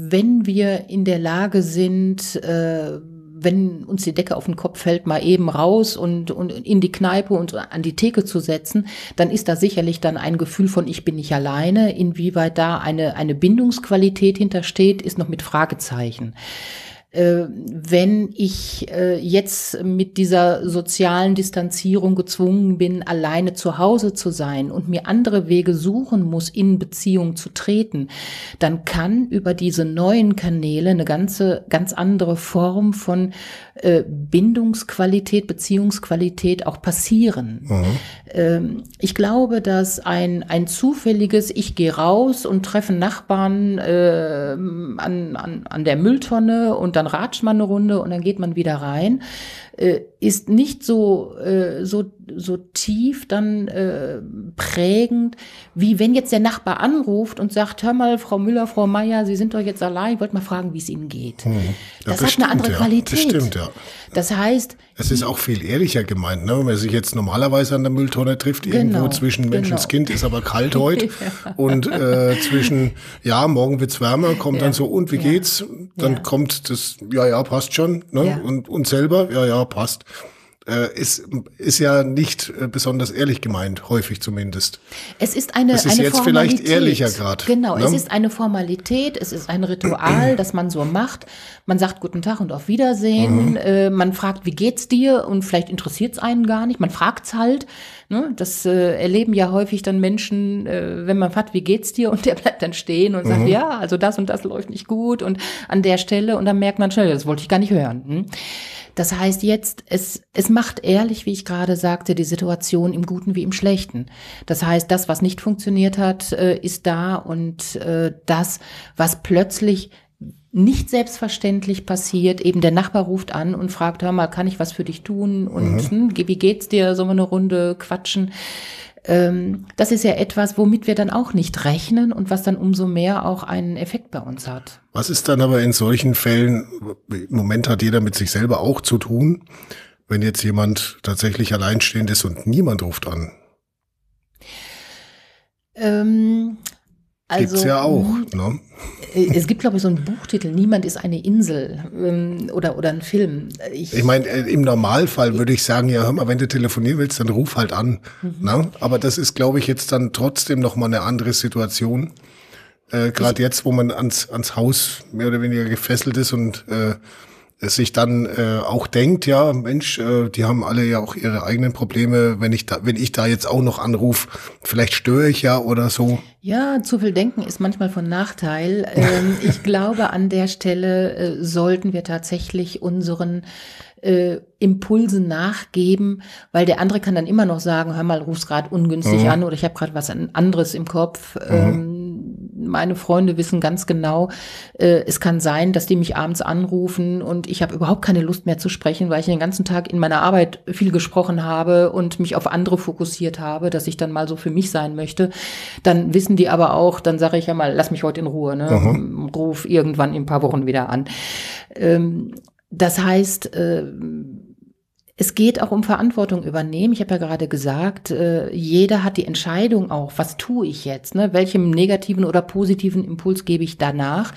wenn wir in der Lage sind, äh, wenn uns die Decke auf den Kopf fällt, mal eben raus und, und in die Kneipe und an die Theke zu setzen, dann ist da sicherlich dann ein Gefühl von ich bin nicht alleine. Inwieweit da eine, eine Bindungsqualität hintersteht, ist noch mit Fragezeichen wenn ich äh, jetzt mit dieser sozialen Distanzierung gezwungen bin, alleine zu Hause zu sein und mir andere Wege suchen muss, in Beziehung zu treten, dann kann über diese neuen Kanäle eine ganze, ganz andere Form von äh, Bindungsqualität, Beziehungsqualität auch passieren. Mhm. Ähm, ich glaube, dass ein, ein zufälliges, ich gehe raus und treffe Nachbarn äh, an, an, an der Mülltonne und dann ratscht man eine Runde und dann geht man wieder rein, äh, ist nicht so, äh, so, so tief dann äh, prägend, wie wenn jetzt der Nachbar anruft und sagt, hör mal, Frau Müller, Frau Meier, Sie sind doch jetzt allein, ich wollte mal fragen, wie es Ihnen geht. Hm. Ja, das, das hat eine andere ja. Qualität. Das stimmt, ja. Das heißt. Es ist auch viel ehrlicher gemeint, ne? Wenn man sich jetzt normalerweise an der Mülltonne trifft, genau, irgendwo zwischen Mensch genau. und Kind ist aber kalt heute. ja. Und äh, zwischen, ja, morgen wird's wärmer, kommt dann so, und wie geht's? Dann kommt das, ja, ja, passt schon. Ne? Und, und selber, ja, ja, passt äh, ist, ist ja nicht äh, besonders ehrlich gemeint, häufig zumindest. Es ist eine Es ist eine jetzt Formalität. vielleicht ehrlicher gerade. Genau, ne? es ist eine Formalität, es ist ein Ritual, das man so macht. Man sagt Guten Tag und auf Wiedersehen. Mhm. Äh, man fragt, wie geht's dir? Und vielleicht interessiert es einen gar nicht. Man fragt's halt. Ne? Das äh, erleben ja häufig dann Menschen, äh, wenn man fragt, wie geht's dir? Und der bleibt dann stehen und mhm. sagt, ja, also das und das läuft nicht gut und an der Stelle. Und dann merkt man schnell, das wollte ich gar nicht hören. Hm? Das heißt jetzt, es, es macht ehrlich, wie ich gerade sagte, die Situation im Guten wie im Schlechten. Das heißt, das, was nicht funktioniert hat, äh, ist da und äh, das, was plötzlich nicht selbstverständlich passiert. Eben der Nachbar ruft an und fragt, hör mal, kann ich was für dich tun? Und mhm. hm, wie geht's dir? Sollen wir eine Runde quatschen? Ähm, das ist ja etwas, womit wir dann auch nicht rechnen und was dann umso mehr auch einen Effekt bei uns hat. Was ist dann aber in solchen Fällen, im Moment hat jeder mit sich selber auch zu tun, wenn jetzt jemand tatsächlich alleinstehend ist und niemand ruft an? Ähm, also, Gibt's ja auch, ne? Äh, es gibt, glaube ich, so einen Buchtitel, Niemand ist eine Insel ähm, oder, oder ein Film. Ich, ich meine, äh, im Normalfall würde ich sagen, ja, hör mal, wenn du telefonieren willst, dann ruf halt an. Mhm. Ne? Aber das ist, glaube ich, jetzt dann trotzdem noch mal eine andere Situation. Äh, Gerade jetzt, wo man ans, ans Haus mehr oder weniger gefesselt ist und äh, sich dann äh, auch denkt, ja, Mensch, äh, die haben alle ja auch ihre eigenen Probleme. Wenn ich da, wenn ich da jetzt auch noch anrufe, vielleicht störe ich ja oder so. Ja, zu viel Denken ist manchmal von Nachteil. Ähm, ich glaube, an der Stelle äh, sollten wir tatsächlich unseren äh, Impulsen nachgeben, weil der andere kann dann immer noch sagen, hör mal, ruf's gerade ungünstig mhm. an oder ich habe gerade was anderes im Kopf. Mhm. Meine Freunde wissen ganz genau, äh, es kann sein, dass die mich abends anrufen und ich habe überhaupt keine Lust mehr zu sprechen, weil ich den ganzen Tag in meiner Arbeit viel gesprochen habe und mich auf andere fokussiert habe, dass ich dann mal so für mich sein möchte. Dann wissen die aber auch, dann sage ich ja mal, lass mich heute in Ruhe, ne? Ruf irgendwann in ein paar Wochen wieder an. Ähm, das heißt, äh, es geht auch um Verantwortung übernehmen. Ich habe ja gerade gesagt, äh, jeder hat die Entscheidung auch, was tue ich jetzt, ne? welchem negativen oder positiven Impuls gebe ich danach.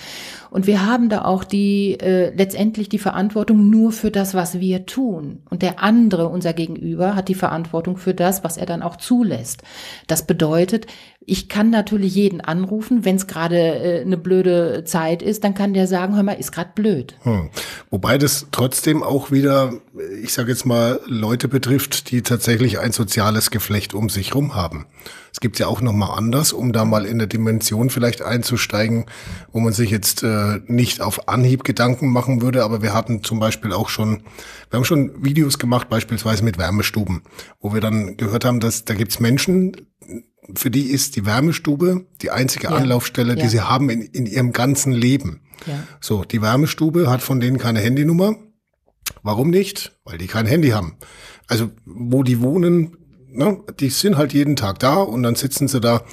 Und wir haben da auch die äh, letztendlich die Verantwortung nur für das, was wir tun. Und der andere, unser Gegenüber, hat die Verantwortung für das, was er dann auch zulässt. Das bedeutet, ich kann natürlich jeden anrufen, wenn es gerade äh, eine blöde Zeit ist, dann kann der sagen, hör mal, ist gerade blöd. Hm. Wobei das trotzdem auch wieder, ich sage jetzt mal, Leute betrifft, die tatsächlich ein soziales Geflecht um sich rum haben. Es gibt ja auch noch mal anders, um da mal in eine Dimension vielleicht einzusteigen, wo man sich jetzt äh, nicht auf Anhieb Gedanken machen würde. Aber wir hatten zum Beispiel auch schon, wir haben schon Videos gemacht, beispielsweise mit Wärmestuben, wo wir dann gehört haben, dass da gibt's Menschen, für die ist die Wärmestube die einzige ja. Anlaufstelle, die ja. sie haben in, in ihrem ganzen Leben. Ja. So, die Wärmestube hat von denen keine Handynummer. Warum nicht? Weil die kein Handy haben. Also, wo die wohnen, ne, die sind halt jeden Tag da und dann sitzen sie da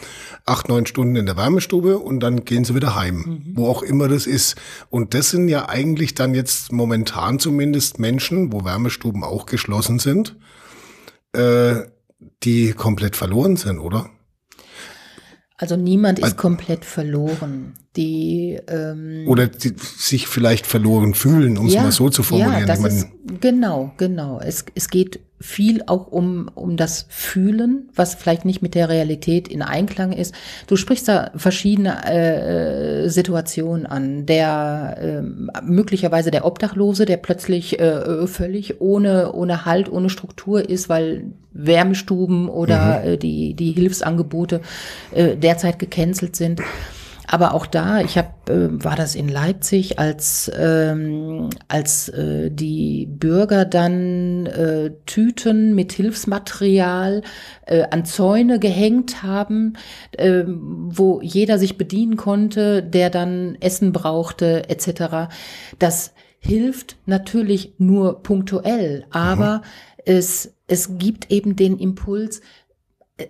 acht, neun Stunden in der Wärmestube und dann gehen sie wieder heim, mhm. wo auch immer das ist. Und das sind ja eigentlich dann jetzt momentan zumindest Menschen, wo Wärmestuben auch geschlossen sind, äh, die komplett verloren sind, oder? Also niemand ist also, komplett verloren. Die ähm, oder die sich vielleicht verloren fühlen, um ja, es mal so zu formulieren. Ja, das ist, genau, genau. Es, es geht viel auch um, um das Fühlen, was vielleicht nicht mit der Realität in Einklang ist. Du sprichst da verschiedene äh, Situationen an. Der äh, möglicherweise der Obdachlose, der plötzlich äh, völlig ohne, ohne Halt, ohne Struktur ist, weil Wärmestuben oder mhm. äh, die, die Hilfsangebote äh, derzeit gecancelt sind. Aber auch da, ich habe, äh, war das in Leipzig, als ähm, als äh, die Bürger dann äh, Tüten mit Hilfsmaterial äh, an Zäune gehängt haben, äh, wo jeder sich bedienen konnte, der dann Essen brauchte etc. Das hilft natürlich nur punktuell, aber mhm. es es gibt eben den Impuls,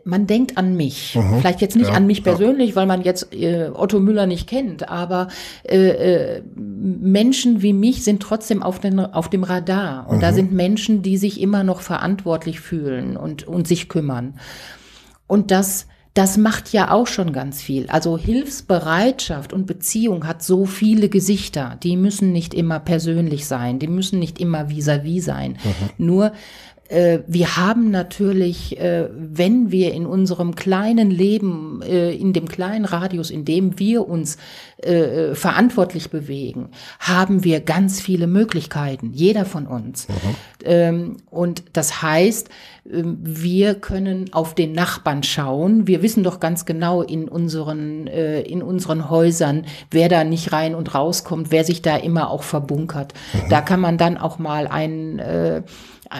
man denkt an mich. Mhm. Vielleicht jetzt nicht ja, an mich persönlich, ja. weil man jetzt äh, Otto Müller nicht kennt, aber äh, äh, Menschen wie mich sind trotzdem auf, den, auf dem Radar. Und mhm. da sind Menschen, die sich immer noch verantwortlich fühlen und, und sich kümmern. Und das, das macht ja auch schon ganz viel. Also Hilfsbereitschaft und Beziehung hat so viele Gesichter. Die müssen nicht immer persönlich sein, die müssen nicht immer vis-à-vis -vis sein. Mhm. Nur wir haben natürlich, äh, wenn wir in unserem kleinen Leben, äh, in dem kleinen Radius, in dem wir uns verantwortlich bewegen, haben wir ganz viele Möglichkeiten, jeder von uns. Mhm. Ähm, und das heißt, ähm, wir können auf den Nachbarn schauen. Wir wissen doch ganz genau in unseren, in unseren Häusern, wer da nicht rein und rauskommt, wer sich da immer auch verbunkert. Mhm. Da kann man dann auch mal einen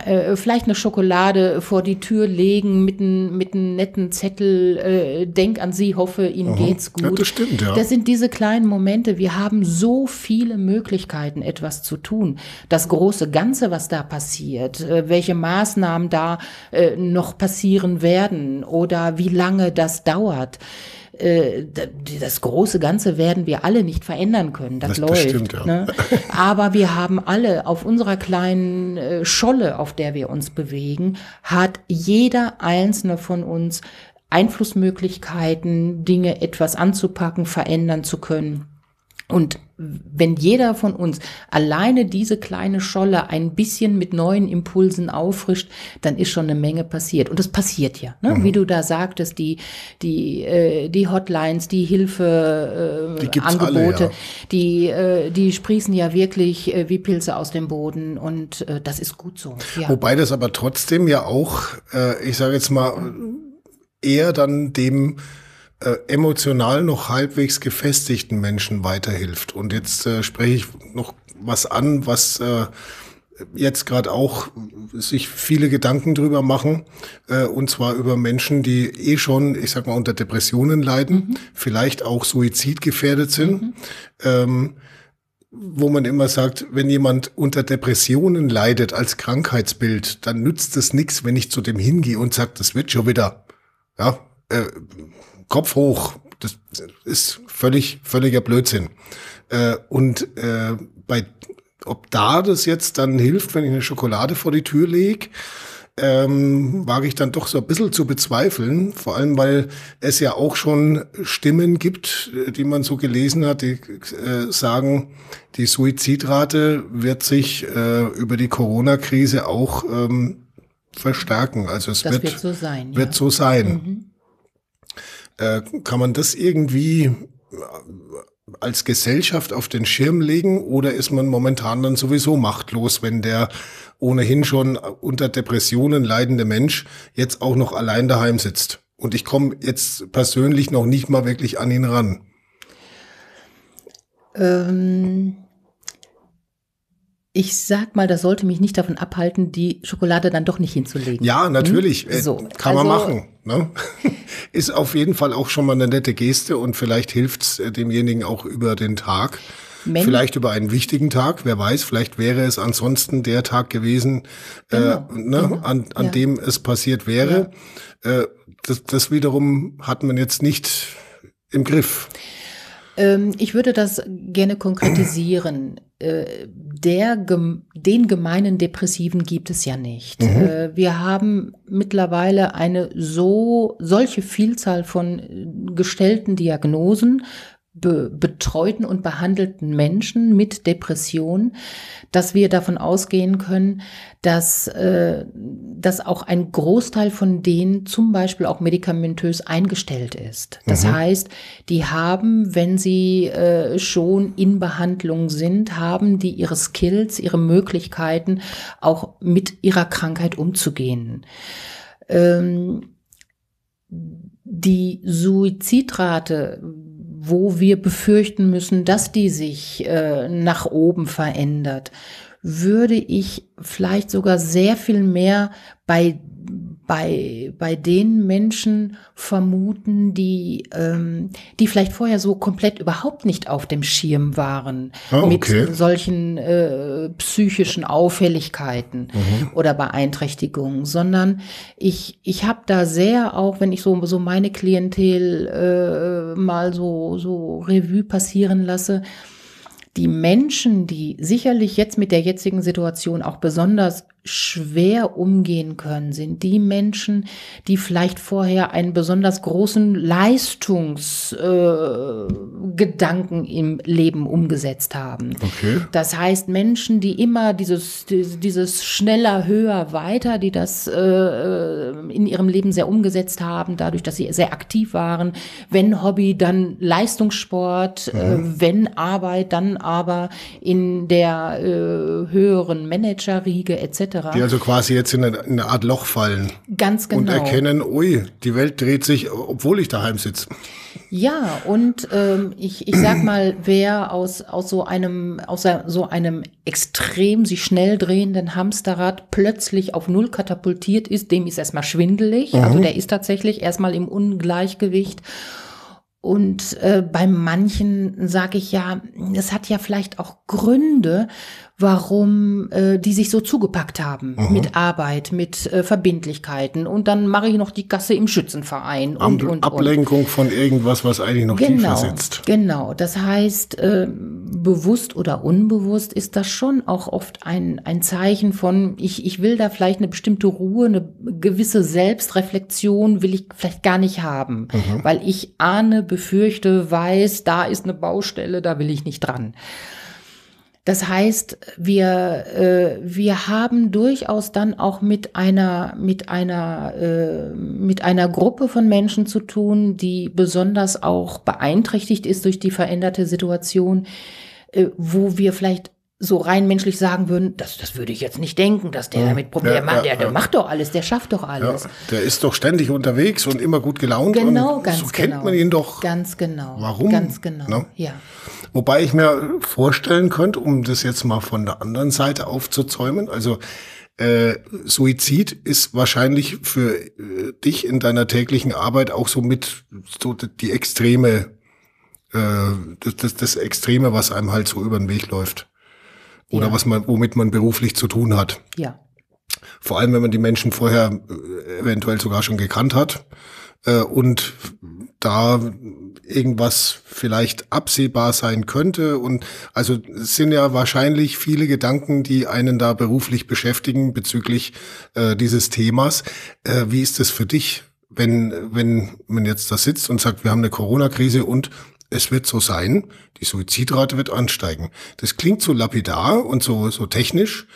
äh, vielleicht eine Schokolade vor die Tür legen mit einem mit einem netten Zettel, äh, denk an sie, hoffe, ihnen Aha. geht's gut. Ja, das stimmt, ja. Das sind diese kleinen Momente. Wir haben so viele Möglichkeiten, etwas zu tun. Das große Ganze, was da passiert, äh, welche Maßnahmen da äh, noch passieren werden oder wie lange das dauert äh, das große Ganze werden wir alle nicht verändern können. Das, das läuft. Bestimmt, ja. ne? Aber wir haben alle auf unserer kleinen äh, Scholle, auf der wir uns bewegen, hat jeder einzelne von uns Einflussmöglichkeiten, Dinge etwas anzupacken, verändern zu können. Und wenn jeder von uns alleine diese kleine Scholle ein bisschen mit neuen Impulsen auffrischt, dann ist schon eine Menge passiert. Und das passiert ja, ne? Mhm. wie du da sagtest, die die äh, die Hotlines, die Hilfeangebote, äh, die, ja. die äh, die sprießen ja wirklich äh, wie Pilze aus dem Boden und äh, das ist gut so. Ja. Wobei das aber trotzdem ja auch, äh, ich sage jetzt mal eher dann dem äh, emotional noch halbwegs gefestigten Menschen weiterhilft. Und jetzt äh, spreche ich noch was an, was äh, jetzt gerade auch sich viele Gedanken drüber machen, äh, und zwar über Menschen, die eh schon, ich sag mal, unter Depressionen leiden, mhm. vielleicht auch suizidgefährdet sind. Mhm. Ähm, wo man immer sagt, wenn jemand unter Depressionen leidet als Krankheitsbild, dann nützt es nichts, wenn ich zu dem hingehe und sage, das wird schon wieder. Ja, äh, Kopf hoch. Das ist völlig, völliger Blödsinn. Äh, und äh, bei, ob da das jetzt dann hilft, wenn ich eine Schokolade vor die Tür lege, ähm, wage ich dann doch so ein bisschen zu bezweifeln. Vor allem, weil es ja auch schon Stimmen gibt, die man so gelesen hat, die äh, sagen, die Suizidrate wird sich äh, über die Corona-Krise auch ähm, verstärken. Also es das wird, wird so sein. Wird ja. so sein. Mhm. Äh, kann man das irgendwie äh, als Gesellschaft auf den Schirm legen oder ist man momentan dann sowieso machtlos, wenn der ohnehin schon unter Depressionen leidende Mensch jetzt auch noch allein daheim sitzt? Und ich komme jetzt persönlich noch nicht mal wirklich an ihn ran. Ähm ich sag mal, das sollte mich nicht davon abhalten, die Schokolade dann doch nicht hinzulegen. Ja, natürlich. Hm? So. Kann man also, machen. Ne? Ist auf jeden Fall auch schon mal eine nette Geste und vielleicht hilft's äh, demjenigen auch über den Tag. Men vielleicht über einen wichtigen Tag, wer weiß, vielleicht wäre es ansonsten der Tag gewesen, äh, genau. äh, ne, genau. an, an ja. dem es passiert wäre. Ja. Äh, das, das wiederum hat man jetzt nicht im Griff. Ähm, ich würde das gerne konkretisieren. Äh, der, den gemeinen Depressiven gibt es ja nicht. Mhm. Äh, wir haben mittlerweile eine so, solche Vielzahl von äh, gestellten Diagnosen, be betreuten und behandelten Menschen mit Depression, dass wir davon ausgehen können, dass, äh, dass auch ein Großteil von denen zum Beispiel auch medikamentös eingestellt ist. Das mhm. heißt, die haben, wenn sie äh, schon in Behandlung sind, haben die ihre Skills, ihre Möglichkeiten, auch mit ihrer Krankheit umzugehen. Ähm, die Suizidrate wo wir befürchten müssen, dass die sich äh, nach oben verändert, würde ich vielleicht sogar sehr viel mehr bei bei, bei den Menschen vermuten, die, ähm, die vielleicht vorher so komplett überhaupt nicht auf dem Schirm waren ah, okay. mit solchen äh, psychischen Auffälligkeiten mhm. oder Beeinträchtigungen, sondern ich, ich habe da sehr auch, wenn ich so, so meine Klientel äh, mal so, so Revue passieren lasse, die Menschen, die sicherlich jetzt mit der jetzigen Situation auch besonders schwer umgehen können, sind die Menschen, die vielleicht vorher einen besonders großen Leistungsgedanken äh, im Leben umgesetzt haben. Okay. Das heißt, Menschen, die immer dieses, dieses schneller, höher, weiter, die das äh, in ihrem Leben sehr umgesetzt haben, dadurch, dass sie sehr aktiv waren. Wenn Hobby, dann Leistungssport, äh, mhm. äh, wenn Arbeit, dann aber in der äh, höheren Managerriege etc. Die also quasi jetzt in eine, in eine, Art Loch fallen. Ganz genau. Und erkennen, ui, die Welt dreht sich, obwohl ich daheim sitze. Ja, und ähm, ich, ich sag mal, wer aus, aus so einem, aus so einem extrem sich schnell drehenden Hamsterrad plötzlich auf Null katapultiert ist, dem ist erstmal schwindelig. Mhm. Also der ist tatsächlich erstmal im Ungleichgewicht. Und äh, bei manchen sage ich ja, es hat ja vielleicht auch Gründe, warum äh, die sich so zugepackt haben mhm. mit Arbeit, mit äh, Verbindlichkeiten und dann mache ich noch die Gasse im Schützenverein und, und, und Ablenkung von irgendwas, was eigentlich noch genau, tiefer sitzt. Genau, das heißt, äh, bewusst oder unbewusst ist das schon auch oft ein, ein Zeichen von, ich, ich will da vielleicht eine bestimmte Ruhe, eine gewisse Selbstreflexion will ich vielleicht gar nicht haben, mhm. weil ich ahne, befürchte, weiß, da ist eine Baustelle, da will ich nicht dran. Das heißt, wir, äh, wir haben durchaus dann auch mit einer, mit einer, äh, mit einer Gruppe von Menschen zu tun, die besonders auch beeinträchtigt ist durch die veränderte Situation, äh, wo wir vielleicht so rein menschlich sagen würden, das, das würde ich jetzt nicht denken, dass der damit Probleme ja, macht. Der, der ja. macht doch alles, der schafft doch alles. Der ist doch ständig unterwegs und immer gut gelaunt. Genau, ganz so genau. kennt man ihn doch. Ganz genau. Warum? Ganz genau. No? Ja. Wobei ich mir vorstellen könnte, um das jetzt mal von der anderen Seite aufzuzäumen, also äh, Suizid ist wahrscheinlich für äh, dich in deiner täglichen Arbeit auch so mit so die extreme, äh, das, das, das Extreme, was einem halt so über den Weg läuft. Oder ja. was man, womit man beruflich zu tun hat. Ja. Vor allem, wenn man die Menschen vorher äh, eventuell sogar schon gekannt hat äh, und da irgendwas vielleicht absehbar sein könnte. Und also es sind ja wahrscheinlich viele Gedanken, die einen da beruflich beschäftigen bezüglich äh, dieses Themas. Äh, wie ist es für dich, wenn, wenn man jetzt da sitzt und sagt, wir haben eine Corona-Krise und es wird so sein, die Suizidrate wird ansteigen. Das klingt so lapidar und so, so technisch.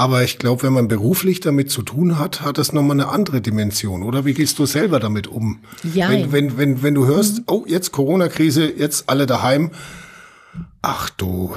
Aber ich glaube, wenn man beruflich damit zu tun hat, hat das nochmal eine andere Dimension. Oder wie gehst du selber damit um? Ja. Wenn, wenn, wenn, wenn du hörst, mhm. oh, jetzt Corona-Krise, jetzt alle daheim. Ach du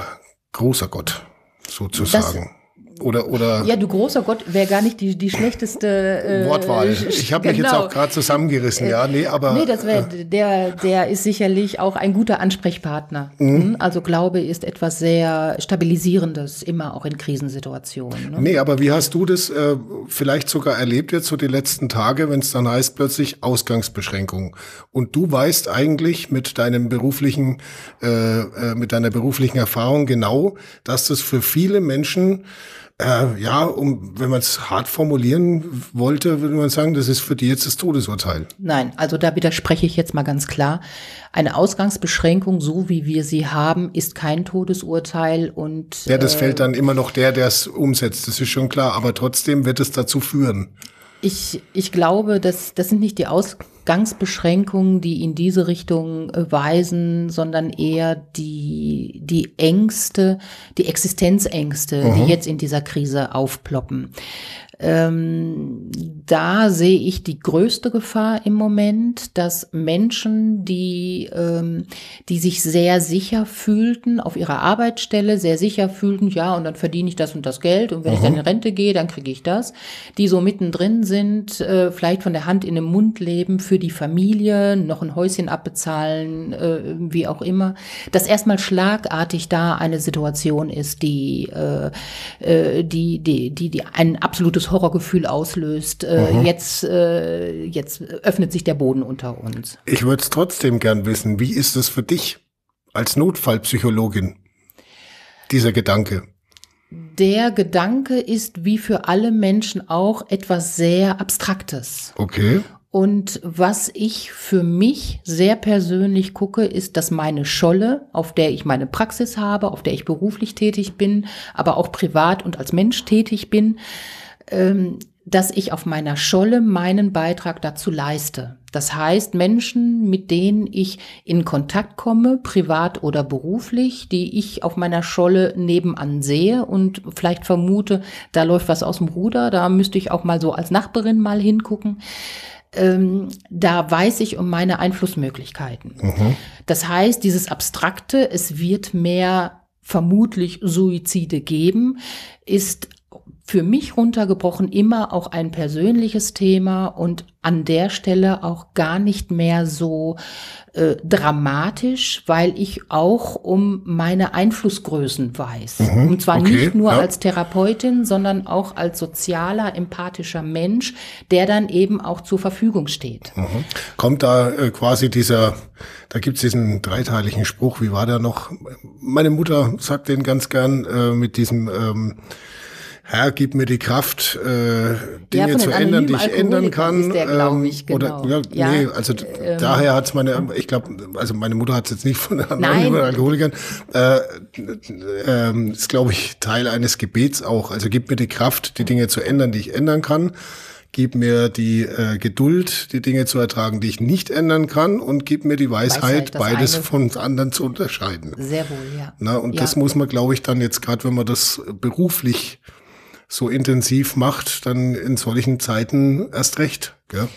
großer Gott, sozusagen. Oder, oder ja, du großer Gott, wäre gar nicht die, die schlechteste äh, Wortwahl. Ich habe mich genau. jetzt auch gerade zusammengerissen, ja, nee, aber nee, das wäre der, der ist sicherlich auch ein guter Ansprechpartner. Mhm. Hm? Also Glaube ist etwas sehr stabilisierendes, immer auch in Krisensituationen. Ne? Nee, aber wie hast du das äh, vielleicht sogar erlebt jetzt so die letzten Tage, wenn es dann heißt plötzlich Ausgangsbeschränkungen und du weißt eigentlich mit deinem beruflichen, äh, äh, mit deiner beruflichen Erfahrung genau, dass das für viele Menschen äh, ja, um, wenn man es hart formulieren wollte, würde man sagen, das ist für die jetzt das Todesurteil. Nein, also da widerspreche ich jetzt mal ganz klar. Eine Ausgangsbeschränkung, so wie wir sie haben, ist kein Todesurteil und. Ja, das äh, fällt dann immer noch der, der es umsetzt. Das ist schon klar. Aber trotzdem wird es dazu führen. Ich, ich glaube, dass das sind nicht die Ausgangsbeschränkungen, die in diese Richtung äh, weisen, sondern eher die, die Ängste, die Existenzängste, mhm. die jetzt in dieser Krise aufploppen. Ähm, da sehe ich die größte Gefahr im Moment, dass Menschen, die, ähm, die sich sehr sicher fühlten auf ihrer Arbeitsstelle, sehr sicher fühlten, ja, und dann verdiene ich das und das Geld und wenn Aha. ich dann in Rente gehe, dann kriege ich das, die so mittendrin sind, äh, vielleicht von der Hand in den Mund leben, für die Familie, noch ein Häuschen abbezahlen, äh, wie auch immer, dass erstmal schlagartig da eine Situation ist, die, äh, äh die, die, die, die ein absolutes absolutes Horrorgefühl auslöst. Äh, jetzt, äh, jetzt öffnet sich der Boden unter uns. Ich würde es trotzdem gern wissen. Wie ist es für dich als Notfallpsychologin, dieser Gedanke? Der Gedanke ist wie für alle Menschen auch etwas sehr Abstraktes. Okay. Und was ich für mich sehr persönlich gucke, ist, dass meine Scholle, auf der ich meine Praxis habe, auf der ich beruflich tätig bin, aber auch privat und als Mensch tätig bin, dass ich auf meiner Scholle meinen Beitrag dazu leiste. Das heißt, Menschen, mit denen ich in Kontakt komme, privat oder beruflich, die ich auf meiner Scholle nebenan sehe und vielleicht vermute, da läuft was aus dem Ruder, da müsste ich auch mal so als Nachbarin mal hingucken. Ähm, da weiß ich um meine Einflussmöglichkeiten. Mhm. Das heißt, dieses Abstrakte, es wird mehr vermutlich Suizide geben, ist für mich runtergebrochen immer auch ein persönliches Thema und an der Stelle auch gar nicht mehr so äh, dramatisch, weil ich auch um meine Einflussgrößen weiß. Mhm, und zwar okay, nicht nur ja. als Therapeutin, sondern auch als sozialer, empathischer Mensch, der dann eben auch zur Verfügung steht. Mhm. Kommt da äh, quasi dieser, da gibt's diesen dreiteiligen Spruch, wie war der noch? Meine Mutter sagt den ganz gern äh, mit diesem ähm, Herr, gib mir die Kraft, äh, Dinge ja, zu ändern, die ich ändern kann. Der, ähm, ich, genau. Oder ja, nee, also ähm, daher hat's meine, ich glaube, also meine Mutter hat's jetzt nicht von anonymen Alkoholikern. Äh, äh, ist, glaube ich, Teil eines Gebets auch. Also gib mir die Kraft, die Dinge zu ändern, die ich ändern kann gib mir die äh, Geduld, die Dinge zu ertragen, die ich nicht ändern kann, und gib mir die Weisheit, Weisheit beides von anderen zu unterscheiden. Sehr wohl, ja. Na, und ja. das muss man, glaube ich, dann jetzt gerade, wenn man das beruflich so intensiv macht, dann in solchen Zeiten erst recht. Gell?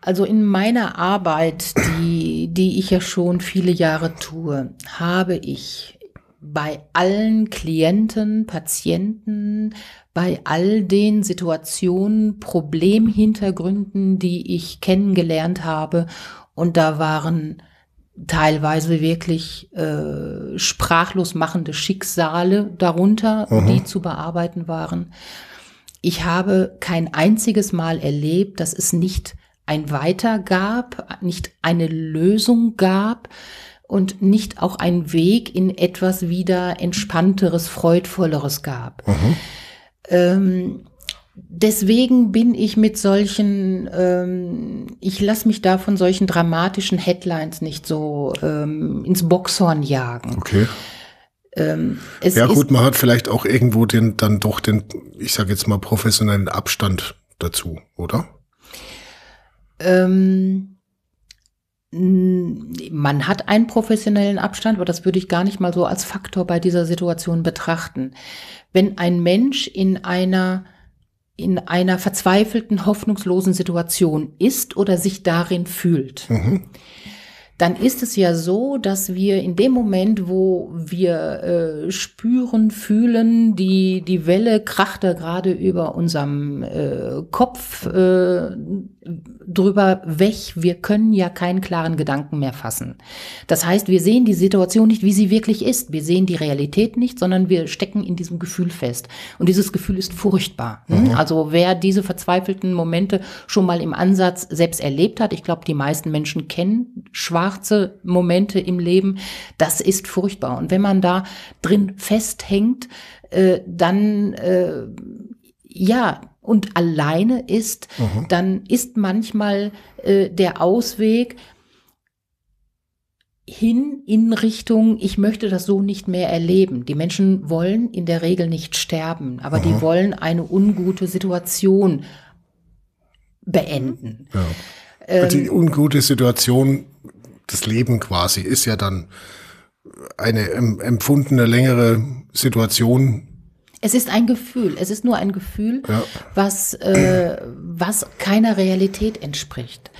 Also in meiner Arbeit, die, die ich ja schon viele Jahre tue, habe ich bei allen Klienten, Patienten, bei all den Situationen, Problemhintergründen, die ich kennengelernt habe. Und da waren teilweise wirklich äh, sprachlos machende Schicksale darunter, mhm. die zu bearbeiten waren. Ich habe kein einziges Mal erlebt, dass es nicht ein Weiter gab, nicht eine Lösung gab, und nicht auch ein Weg in etwas wieder entspannteres, freudvolleres gab. Mhm. Ähm, deswegen bin ich mit solchen, ähm, ich lasse mich da von solchen dramatischen Headlines nicht so ähm, ins Boxhorn jagen. Okay. Ähm, ja gut, man hat vielleicht auch irgendwo den dann doch den, ich sage jetzt mal professionellen Abstand dazu, oder? Ähm, man hat einen professionellen Abstand, aber das würde ich gar nicht mal so als Faktor bei dieser Situation betrachten. Wenn ein Mensch in einer in einer verzweifelten, hoffnungslosen Situation ist oder sich darin fühlt, mhm. Dann ist es ja so, dass wir in dem Moment, wo wir äh, spüren, fühlen, die, die Welle kracht da gerade über unserem äh, Kopf äh, drüber weg. Wir können ja keinen klaren Gedanken mehr fassen. Das heißt, wir sehen die Situation nicht, wie sie wirklich ist. Wir sehen die Realität nicht, sondern wir stecken in diesem Gefühl fest. Und dieses Gefühl ist furchtbar. Mhm. Also wer diese verzweifelten Momente schon mal im Ansatz selbst erlebt hat, ich glaube, die meisten Menschen kennen schwarz schwarze Momente im Leben, das ist furchtbar. Und wenn man da drin festhängt, äh, dann äh, ja, und alleine ist, mhm. dann ist manchmal äh, der Ausweg hin in Richtung, ich möchte das so nicht mehr erleben. Die Menschen wollen in der Regel nicht sterben, aber mhm. die wollen eine ungute Situation beenden. Ja. Also die ungute Situation das Leben quasi ist ja dann eine empfundene längere Situation. Es ist ein Gefühl, es ist nur ein Gefühl, ja. was, äh, was keiner Realität entspricht.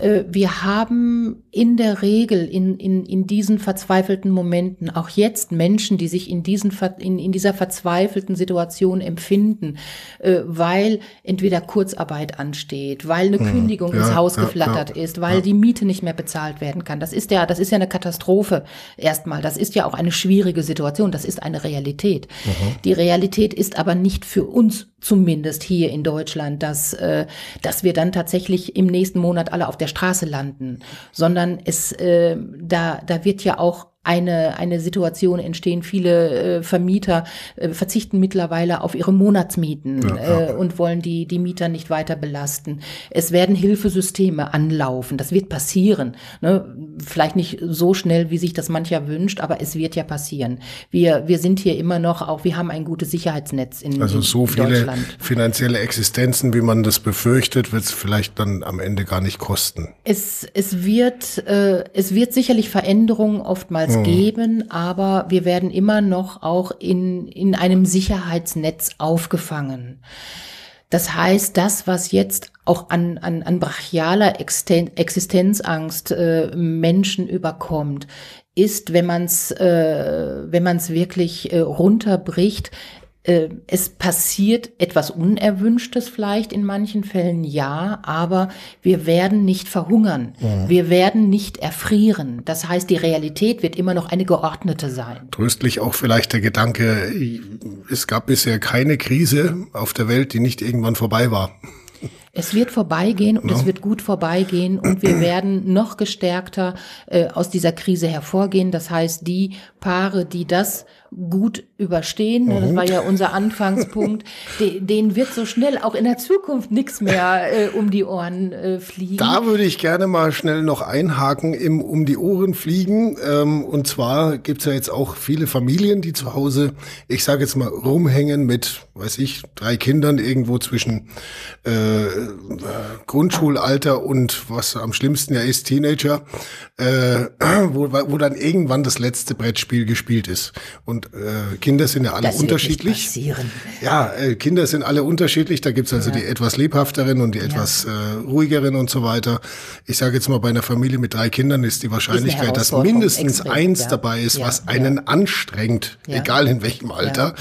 Äh, wir haben in der Regel in, in, in diesen verzweifelten Momenten auch jetzt Menschen, die sich in, diesen, in, in dieser verzweifelten Situation empfinden, äh, weil entweder Kurzarbeit ansteht, weil eine mhm. Kündigung ja, ins Haus ja, geflattert ja, ist, weil die Miete nicht mehr bezahlt werden kann. Das ist ja, das ist ja eine Katastrophe erstmal. Das ist ja auch eine schwierige Situation. Das ist eine Realität. Mhm. Die Realität ist aber nicht für uns zumindest hier in Deutschland, dass, äh, dass wir dann tatsächlich im nächsten Monat alle auf der Straße landen, sondern es, äh, da, da wird ja auch eine, eine Situation entstehen. Viele äh, Vermieter äh, verzichten mittlerweile auf ihre Monatsmieten ja, ja. Äh, und wollen die, die Mieter nicht weiter belasten. Es werden Hilfesysteme anlaufen. Das wird passieren. Ne? Vielleicht nicht so schnell, wie sich das mancher wünscht, aber es wird ja passieren. Wir, wir sind hier immer noch auch, wir haben ein gutes Sicherheitsnetz in, also so viele finanzielle Existenzen, wie man das befürchtet, wird es vielleicht dann am Ende gar nicht kosten. Es, es wird, äh, es wird sicherlich Veränderungen oftmals niemals mhm. geben, aber wir werden immer noch auch in, in einem Sicherheitsnetz aufgefangen. Das heißt, das, was jetzt auch an, an, an brachialer Existenzangst äh, Menschen überkommt, ist, wenn man es äh, wenn es wirklich äh, runterbricht, es passiert etwas Unerwünschtes vielleicht in manchen Fällen, ja, aber wir werden nicht verhungern. Ja. Wir werden nicht erfrieren. Das heißt, die Realität wird immer noch eine geordnete sein. Tröstlich auch vielleicht der Gedanke, es gab bisher keine Krise auf der Welt, die nicht irgendwann vorbei war. Es wird vorbeigehen und no. es wird gut vorbeigehen und wir werden noch gestärkter äh, aus dieser Krise hervorgehen. Das heißt, die Paare, die das gut überstehen. Mhm. Das war ja unser Anfangspunkt. Den, wird so schnell auch in der Zukunft nichts mehr äh, um die Ohren äh, fliegen. Da würde ich gerne mal schnell noch einhaken im um die Ohren fliegen. Ähm, und zwar gibt's ja jetzt auch viele Familien, die zu Hause, ich sage jetzt mal, rumhängen mit, weiß ich, drei Kindern irgendwo zwischen äh, Grundschulalter und was am schlimmsten ja ist, Teenager, äh, wo, wo dann irgendwann das letzte Brettspiel gespielt ist. Und äh, Kinder sind ja alle das unterschiedlich. Ja, äh, Kinder sind alle unterschiedlich. Da gibt's also ja. die etwas lebhafteren und die etwas ja. äh, ruhigeren und so weiter. Ich sage jetzt mal, bei einer Familie mit drei Kindern ist die Wahrscheinlichkeit, dass mindestens Extrem, eins ja. dabei ist, was einen anstrengt, egal in welchem Alter,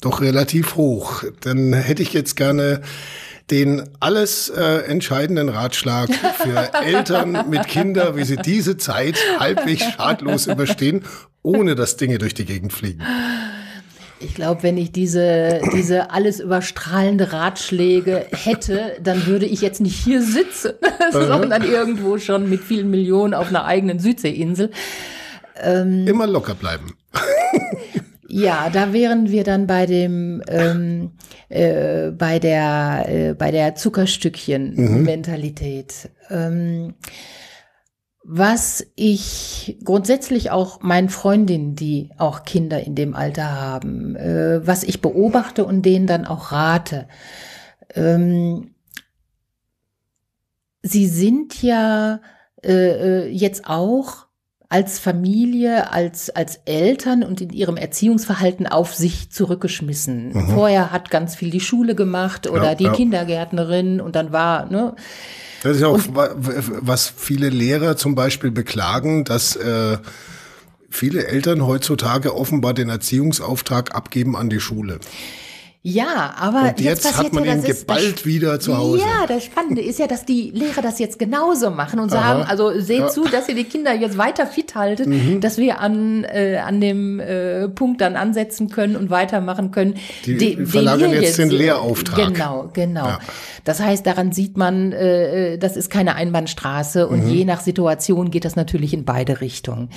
doch relativ hoch. Dann hätte ich jetzt gerne den alles äh, entscheidenden Ratschlag für Eltern mit Kindern, wie sie diese Zeit halbwegs schadlos überstehen, ohne dass Dinge durch die Gegend fliegen. Ich glaube, wenn ich diese, diese alles überstrahlende Ratschläge hätte, dann würde ich jetzt nicht hier sitzen, sondern irgendwo schon mit vielen Millionen auf einer eigenen Südseeinsel. Ähm, Immer locker bleiben. Ja, da wären wir dann bei dem ähm, äh, bei der äh, bei der Zuckerstückchen-Mentalität. Mhm. Ähm, was ich grundsätzlich auch meinen Freundinnen, die auch Kinder in dem Alter haben, äh, was ich beobachte und denen dann auch rate. Ähm, sie sind ja äh, äh jetzt auch als Familie, als, als Eltern und in ihrem Erziehungsverhalten auf sich zurückgeschmissen. Mhm. Vorher hat ganz viel die Schule gemacht oder ja, die ja. Kindergärtnerin und dann war, ne? Das ist ja auch, und, was viele Lehrer zum Beispiel beklagen, dass äh, viele Eltern heutzutage offenbar den Erziehungsauftrag abgeben an die Schule. Ja, aber und jetzt, jetzt hat man ja, ihn geballt das, wieder zu Hause. Ja, das Spannende ist ja, dass die Lehrer das jetzt genauso machen und sagen, Aha. also seht ja. zu, dass ihr die Kinder jetzt weiter fit haltet, mhm. dass wir an, äh, an dem äh, Punkt dann ansetzen können und weitermachen können. Die den, verlagern jetzt, jetzt den Lehrauftrag. Genau, genau. Ja. Das heißt, daran sieht man, äh, äh, das ist keine Einbahnstraße und mhm. je nach Situation geht das natürlich in beide Richtungen.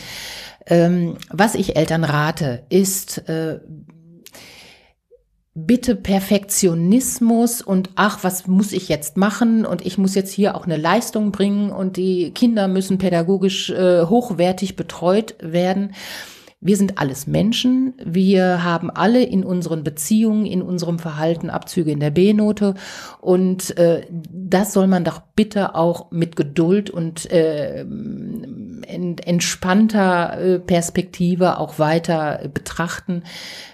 Ähm, was ich Eltern rate, ist, äh, bitte Perfektionismus und ach, was muss ich jetzt machen und ich muss jetzt hier auch eine Leistung bringen und die Kinder müssen pädagogisch äh, hochwertig betreut werden. Wir sind alles Menschen. Wir haben alle in unseren Beziehungen, in unserem Verhalten Abzüge in der B-Note. Und äh, das soll man doch bitte auch mit Geduld und äh, entspannter äh, Perspektive auch weiter betrachten.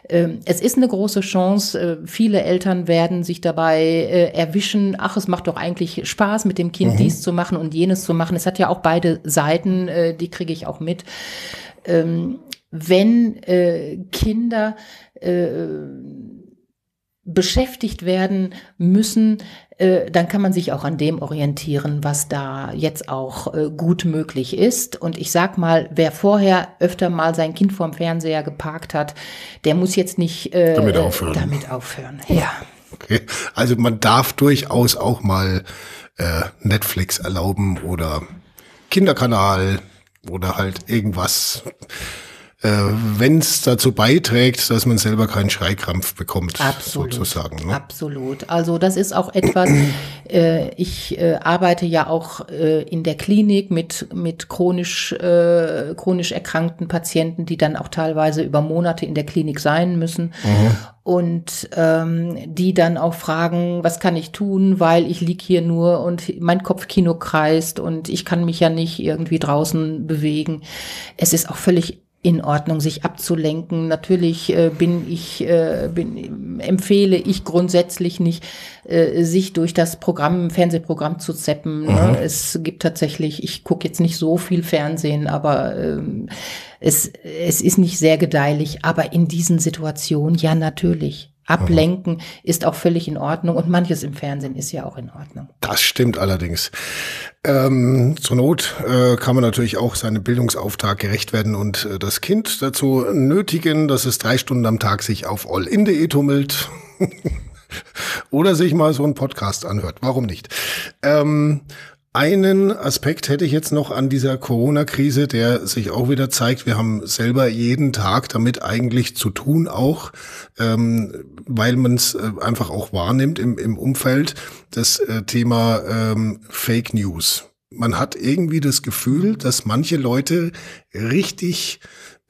Ähm, es ist eine große Chance. Äh, viele Eltern werden sich dabei äh, erwischen, ach, es macht doch eigentlich Spaß, mit dem Kind mhm. dies zu machen und jenes zu machen. Es hat ja auch beide Seiten, die kriege ich auch mit. Ähm, wenn äh, Kinder äh, beschäftigt werden müssen, äh, dann kann man sich auch an dem orientieren, was da jetzt auch äh, gut möglich ist. Und ich sag mal, wer vorher öfter mal sein Kind vorm Fernseher geparkt hat, der muss jetzt nicht äh, damit aufhören. Damit aufhören. Ja. Okay. Also man darf durchaus auch mal äh, Netflix erlauben oder Kinderkanal oder halt irgendwas äh, wenn es dazu beiträgt, dass man selber keinen Schreikrampf bekommt, Absolut. sozusagen. Ne? Absolut. Also das ist auch etwas, äh, ich äh, arbeite ja auch äh, in der Klinik mit, mit chronisch, äh, chronisch erkrankten Patienten, die dann auch teilweise über Monate in der Klinik sein müssen. Mhm. Und ähm, die dann auch fragen, was kann ich tun, weil ich lieg hier nur und mein Kopfkino kreist und ich kann mich ja nicht irgendwie draußen bewegen. Es ist auch völlig in Ordnung, sich abzulenken. Natürlich äh, bin ich, äh, bin, empfehle ich grundsätzlich nicht, äh, sich durch das Programm, Fernsehprogramm zu zeppen. Ne? Mhm. Es gibt tatsächlich, ich gucke jetzt nicht so viel Fernsehen, aber ähm, es, es ist nicht sehr gedeihlich. Aber in diesen Situationen, ja, natürlich. Ablenken mhm. ist auch völlig in Ordnung und manches im Fernsehen ist ja auch in Ordnung. Das stimmt allerdings. Ähm, zur Not äh, kann man natürlich auch seinem Bildungsauftrag gerecht werden und äh, das Kind dazu nötigen, dass es drei Stunden am Tag sich auf allin.de tummelt oder sich mal so einen Podcast anhört. Warum nicht? Ähm, Einen Aspekt hätte ich jetzt noch an dieser Corona-Krise, der sich auch wieder zeigt. Wir haben selber jeden Tag damit eigentlich zu tun, auch ähm, weil man es äh, einfach auch wahrnimmt im, im Umfeld. Das äh, Thema ähm, Fake News. Man hat irgendwie das Gefühl, dass manche Leute richtig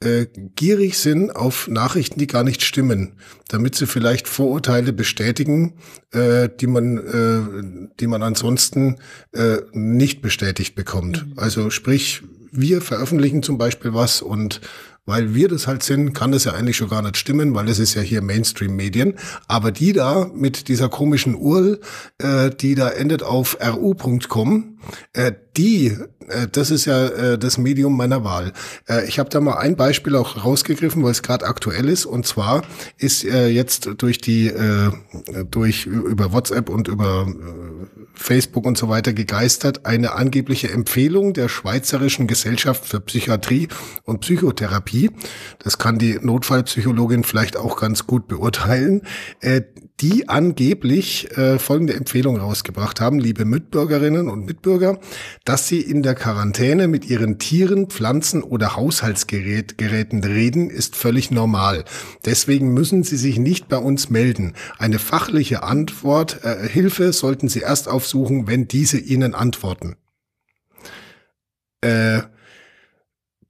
äh, gierig sind auf Nachrichten, die gar nicht stimmen, damit sie vielleicht Vorurteile bestätigen, äh, die man, äh, die man ansonsten äh, nicht bestätigt bekommt. Mhm. Also sprich, wir veröffentlichen zum Beispiel was und weil wir das halt sind, kann das ja eigentlich schon gar nicht stimmen, weil es ist ja hier Mainstream-Medien. Aber die da mit dieser komischen URL, äh, die da endet auf ru.com, äh, die, äh, das ist ja äh, das Medium meiner Wahl. Äh, ich habe da mal ein Beispiel auch rausgegriffen, weil es gerade aktuell ist. Und zwar ist äh, jetzt durch die, äh, durch über WhatsApp und über äh, Facebook und so weiter gegeistert eine angebliche Empfehlung der Schweizerischen Gesellschaft für Psychiatrie und Psychotherapie. Das kann die Notfallpsychologin vielleicht auch ganz gut beurteilen. Äh, die angeblich äh, folgende Empfehlung rausgebracht haben, liebe Mitbürgerinnen und Mitbürger, dass sie in der Quarantäne mit ihren Tieren, Pflanzen oder Haushaltsgeräten reden, ist völlig normal. Deswegen müssen sie sich nicht bei uns melden. Eine fachliche Antwort, äh, Hilfe sollten sie erst aufsuchen, wenn diese ihnen antworten. Äh,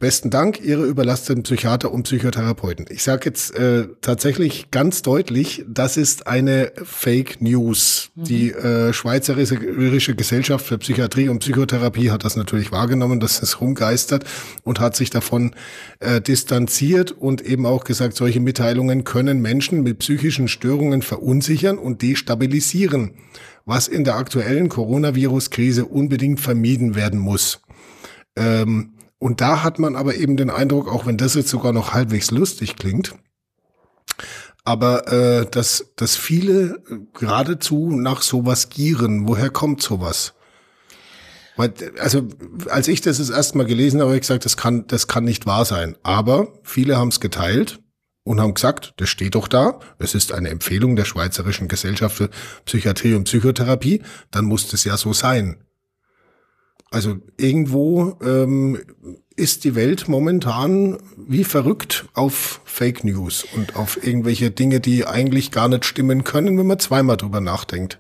Besten Dank, Ihre überlasteten Psychiater und Psychotherapeuten. Ich sage jetzt äh, tatsächlich ganz deutlich, das ist eine Fake News. Mhm. Die äh, Schweizerische Gesellschaft für Psychiatrie und Psychotherapie hat das natürlich wahrgenommen, dass es rumgeistert und hat sich davon äh, distanziert und eben auch gesagt, solche Mitteilungen können Menschen mit psychischen Störungen verunsichern und destabilisieren, was in der aktuellen Coronavirus-Krise unbedingt vermieden werden muss. Ähm, und da hat man aber eben den Eindruck, auch wenn das jetzt sogar noch halbwegs lustig klingt, aber äh, dass, dass viele geradezu nach sowas gieren. Woher kommt sowas? Weil, also als ich das das erste gelesen habe, habe ich gesagt, das kann, das kann nicht wahr sein. Aber viele haben es geteilt und haben gesagt, das steht doch da, es ist eine Empfehlung der Schweizerischen Gesellschaft für Psychiatrie und Psychotherapie, dann muss das ja so sein. Also irgendwo ähm, ist die Welt momentan wie verrückt auf Fake News und auf irgendwelche Dinge, die eigentlich gar nicht stimmen können, wenn man zweimal drüber nachdenkt.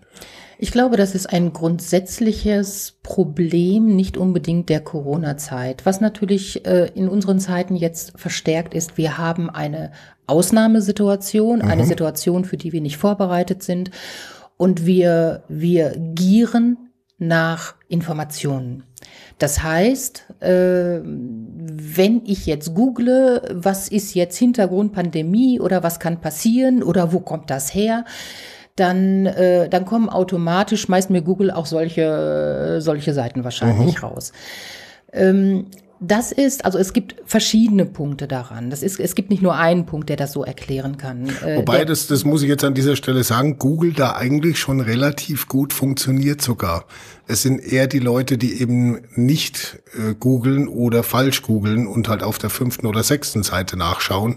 Ich glaube, das ist ein grundsätzliches Problem, nicht unbedingt der Corona-Zeit. Was natürlich äh, in unseren Zeiten jetzt verstärkt ist, wir haben eine Ausnahmesituation, mhm. eine Situation, für die wir nicht vorbereitet sind. Und wir, wir gieren nach Informationen. Das heißt, äh, wenn ich jetzt google, was ist jetzt Hintergrund Pandemie oder was kann passieren oder wo kommt das her, dann, äh, dann kommen automatisch, schmeißt mir Google auch solche, solche Seiten wahrscheinlich mhm. raus. Ähm, das ist, also es gibt verschiedene Punkte daran. Das ist, es gibt nicht nur einen Punkt, der das so erklären kann. Äh, Wobei, das, das muss ich jetzt an dieser Stelle sagen, Google da eigentlich schon relativ gut funktioniert sogar. Es sind eher die Leute, die eben nicht äh, googeln oder falsch googeln und halt auf der fünften oder sechsten Seite nachschauen,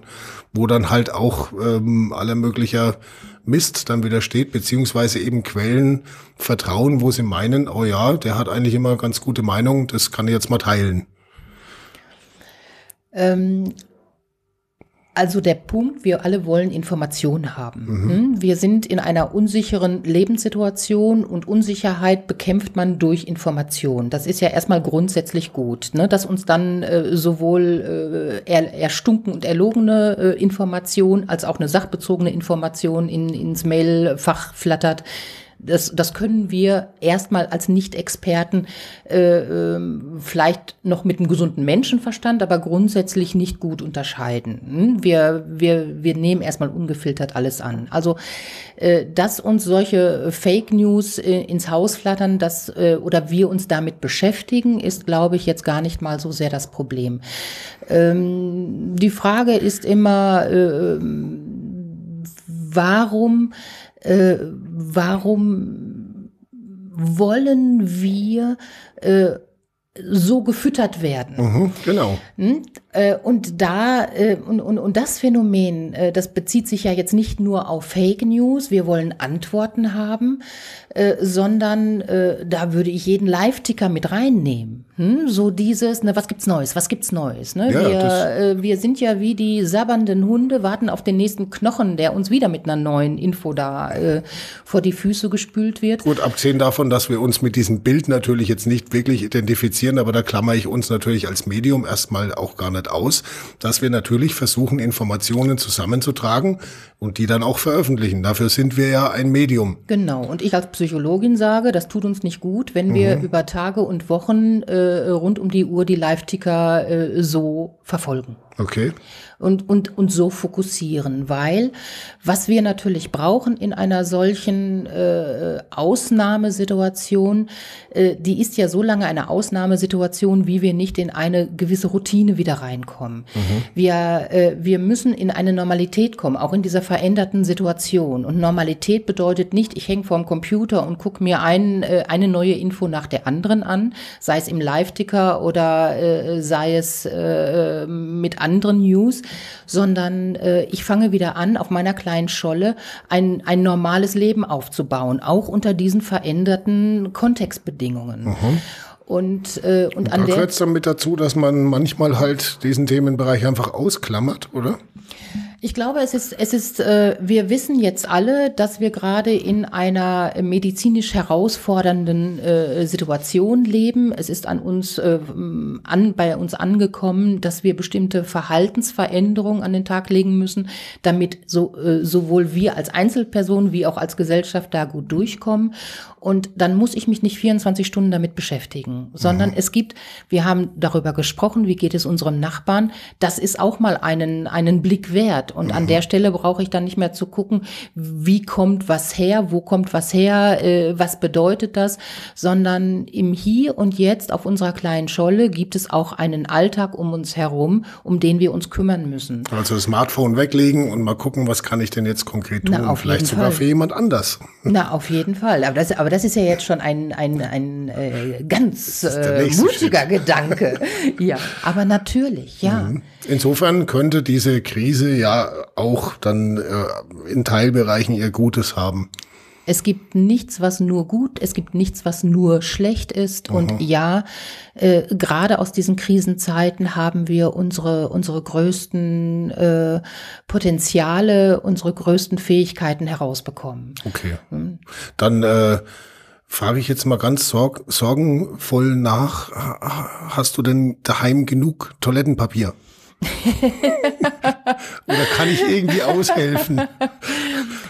wo dann halt auch ähm, aller möglicher Mist dann wieder steht, beziehungsweise eben Quellen vertrauen, wo sie meinen, oh ja, der hat eigentlich immer ganz gute Meinung, das kann ich jetzt mal teilen. Ähm, also der Punkt, wir alle wollen Informationen haben. Mhm. Hm? Wir sind in einer unsicheren Lebenssituation und Unsicherheit bekämpft man durch Information. Das ist ja erstmal grundsätzlich gut, ne? dass uns dann äh, sowohl äh, er, erstunken und erlogene äh, Information als auch eine sachbezogene Information in, ins Mailfach flattert das, das können wir erstmal als Nicht-Experten äh, äh, vielleicht noch mit einem gesunden Menschenverstand, aber grundsätzlich nicht gut unterscheiden. Hm? Wir, wir, wir nehmen erstmal ungefiltert alles an. Also, äh, dass uns solche Fake News äh, ins Haus flattern, dass, äh, oder wir uns damit beschäftigen, ist, glaube ich, jetzt gar nicht mal so sehr das Problem. Ähm, die Frage ist immer, äh, warum äh, warum wollen wir äh, so gefüttert werden. Mhm, genau. Hm? Äh, und da, äh, und, und, und das Phänomen, äh, das bezieht sich ja jetzt nicht nur auf Fake News, wir wollen Antworten haben, sondern da würde ich jeden Live-Ticker mit reinnehmen. Hm? So dieses, ne, was gibt's Neues, was gibt's Neues? Ne? Ja, wir, wir sind ja wie die sabbernden Hunde, warten auf den nächsten Knochen, der uns wieder mit einer neuen Info da äh, vor die Füße gespült wird. Gut, abgesehen davon, dass wir uns mit diesem Bild natürlich jetzt nicht wirklich identifizieren, aber da klammer ich uns natürlich als Medium erstmal auch gar nicht aus, dass wir natürlich versuchen, Informationen zusammenzutragen und die dann auch veröffentlichen. Dafür sind wir ja ein Medium. Genau. Und ich als Psychologin sage, das tut uns nicht gut, wenn wir mhm. über Tage und Wochen äh, rund um die Uhr die Live-Ticker äh, so verfolgen. Okay und, und, und so fokussieren, weil was wir natürlich brauchen in einer solchen äh, Ausnahmesituation, äh, die ist ja so lange eine Ausnahmesituation, wie wir nicht in eine gewisse Routine wieder reinkommen. Mhm. Wir, äh, wir müssen in eine Normalität kommen, auch in dieser veränderten Situation. Und Normalität bedeutet nicht, ich hänge vorm Computer und gucke mir ein, äh, eine neue Info nach der anderen an, sei es im Live-Ticker oder äh, sei es äh, mit anderen News, sondern äh, ich fange wieder an, auf meiner kleinen Scholle ein, ein normales Leben aufzubauen, auch unter diesen veränderten Kontextbedingungen. Mhm. Und, äh, und, und an da gehört es dann mit dazu, dass man manchmal halt diesen Themenbereich einfach ausklammert, oder? Ich glaube, es ist, es ist, äh, wir wissen jetzt alle, dass wir gerade in einer medizinisch herausfordernden äh, Situation leben. Es ist an uns, äh, an, bei uns angekommen, dass wir bestimmte Verhaltensveränderungen an den Tag legen müssen, damit so, äh, sowohl wir als Einzelperson wie auch als Gesellschaft da gut durchkommen. Und dann muss ich mich nicht 24 Stunden damit beschäftigen, sondern mhm. es gibt, wir haben darüber gesprochen, wie geht es unseren Nachbarn. Das ist auch mal einen, einen Blick wert. Und mhm. an der Stelle brauche ich dann nicht mehr zu gucken, wie kommt was her, wo kommt was her, äh, was bedeutet das, sondern im Hier und Jetzt auf unserer kleinen Scholle gibt es auch einen Alltag um uns herum, um den wir uns kümmern müssen. Also das Smartphone weglegen und mal gucken, was kann ich denn jetzt konkret tun? Na, Vielleicht sogar Fall. für jemand anders. Na, auf jeden Fall. Aber das, aber aber das ist ja jetzt schon ein, ein, ein äh, ganz äh, mutiger Schritt. Gedanke. ja, aber natürlich, ja. Mhm. Insofern könnte diese Krise ja auch dann äh, in Teilbereichen ihr Gutes haben. Es gibt nichts, was nur gut, es gibt nichts, was nur schlecht ist. Mhm. Und ja, äh, gerade aus diesen Krisenzeiten haben wir unsere, unsere größten äh, Potenziale, unsere größten Fähigkeiten herausbekommen. Okay. Mhm. Dann äh, frage ich jetzt mal ganz sorg sorgenvoll nach, hast du denn daheim genug Toilettenpapier? Oder kann ich irgendwie aushelfen?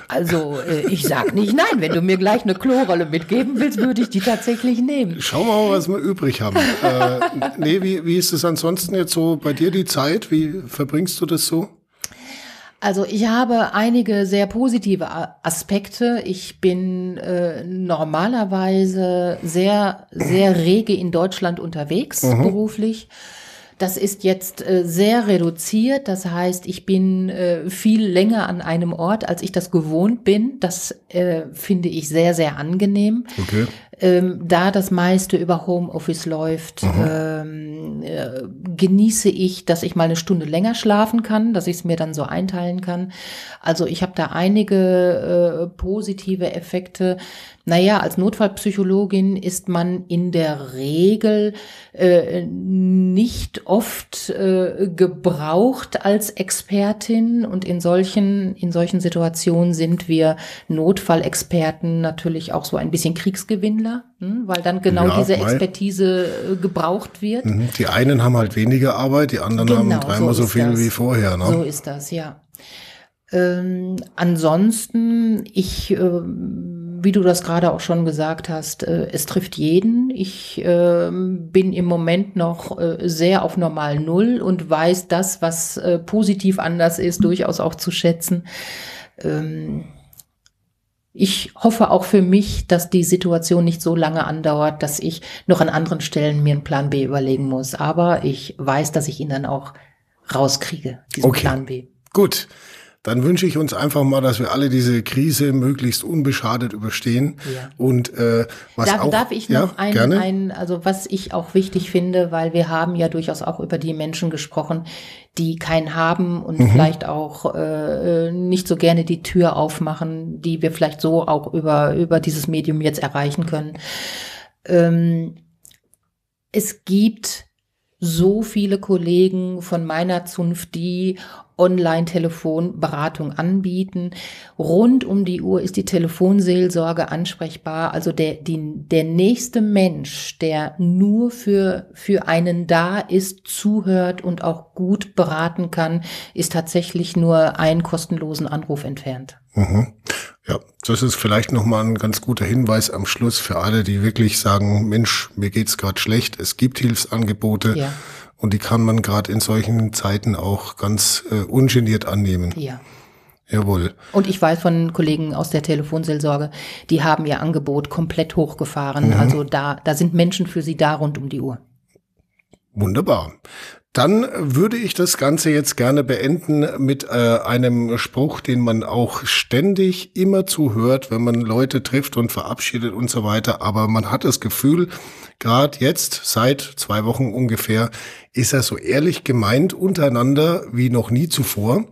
Also äh, ich sag nicht nein. Wenn du mir gleich eine Klorolle mitgeben willst, würde ich die tatsächlich nehmen. Schauen wir mal, was wir übrig haben. äh, nee, wie, wie ist es ansonsten jetzt so bei dir die Zeit? Wie verbringst du das so? Also ich habe einige sehr positive Aspekte. Ich bin äh, normalerweise sehr, sehr rege in Deutschland unterwegs, mhm. beruflich. Das ist jetzt äh, sehr reduziert. Das heißt, ich bin äh, viel länger an einem Ort, als ich das gewohnt bin. Das äh, finde ich sehr, sehr angenehm. Okay. Ähm, da das meiste über Homeoffice läuft, ähm, äh, genieße ich, dass ich mal eine Stunde länger schlafen kann, dass ich es mir dann so einteilen kann. Also ich habe da einige äh, positive Effekte. Naja, als Notfallpsychologin ist man in der Regel äh, nicht oft äh, gebraucht als Expertin und in solchen, in solchen Situationen sind wir Notfallexperten natürlich auch so ein bisschen Kriegsgewinnler, hm, weil dann genau ja, diese Expertise äh, gebraucht wird. Mhm, die einen haben halt weniger Arbeit, die anderen genau, haben dreimal so, so viel das. wie vorher. Ne? So ist das, ja. Ähm, ansonsten, ich äh, wie du das gerade auch schon gesagt hast, äh, es trifft jeden. Ich äh, bin im Moment noch äh, sehr auf normal Null und weiß das, was äh, positiv anders ist, durchaus auch zu schätzen. Ähm, ich hoffe auch für mich, dass die Situation nicht so lange andauert, dass ich noch an anderen Stellen mir einen Plan B überlegen muss. Aber ich weiß, dass ich ihn dann auch rauskriege, diesen okay. Plan B. Gut. Dann wünsche ich uns einfach mal, dass wir alle diese Krise möglichst unbeschadet überstehen. Ja. Und äh, was darf, auch, darf ich noch ja, ein, ein, also was ich auch wichtig finde, weil wir haben ja durchaus auch über die Menschen gesprochen, die keinen haben und mhm. vielleicht auch äh, nicht so gerne die Tür aufmachen, die wir vielleicht so auch über, über dieses Medium jetzt erreichen können. Ähm, es gibt so viele Kollegen von meiner Zunft, die Online-Telefonberatung anbieten. Rund um die Uhr ist die Telefonseelsorge ansprechbar. Also der, die, der nächste Mensch, der nur für, für einen da ist, zuhört und auch gut beraten kann, ist tatsächlich nur einen kostenlosen Anruf entfernt. Mhm. Ja, das ist vielleicht nochmal ein ganz guter Hinweis am Schluss für alle, die wirklich sagen, Mensch, mir geht's gerade schlecht, es gibt Hilfsangebote. Ja. Und die kann man gerade in solchen Zeiten auch ganz äh, ungeniert annehmen. Ja. Jawohl. Und ich weiß von Kollegen aus der Telefonseelsorge, die haben ihr Angebot komplett hochgefahren. Mhm. Also da, da sind Menschen für sie da rund um die Uhr. Wunderbar. Dann würde ich das Ganze jetzt gerne beenden mit äh, einem Spruch, den man auch ständig immer zuhört, wenn man Leute trifft und verabschiedet und so weiter. Aber man hat das Gefühl, gerade jetzt, seit zwei Wochen ungefähr, ist er so ehrlich gemeint untereinander wie noch nie zuvor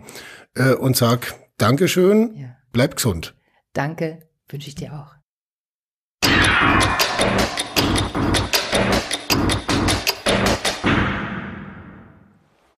äh, und sagt, Dankeschön, ja. bleib gesund. Danke, wünsche ich dir auch.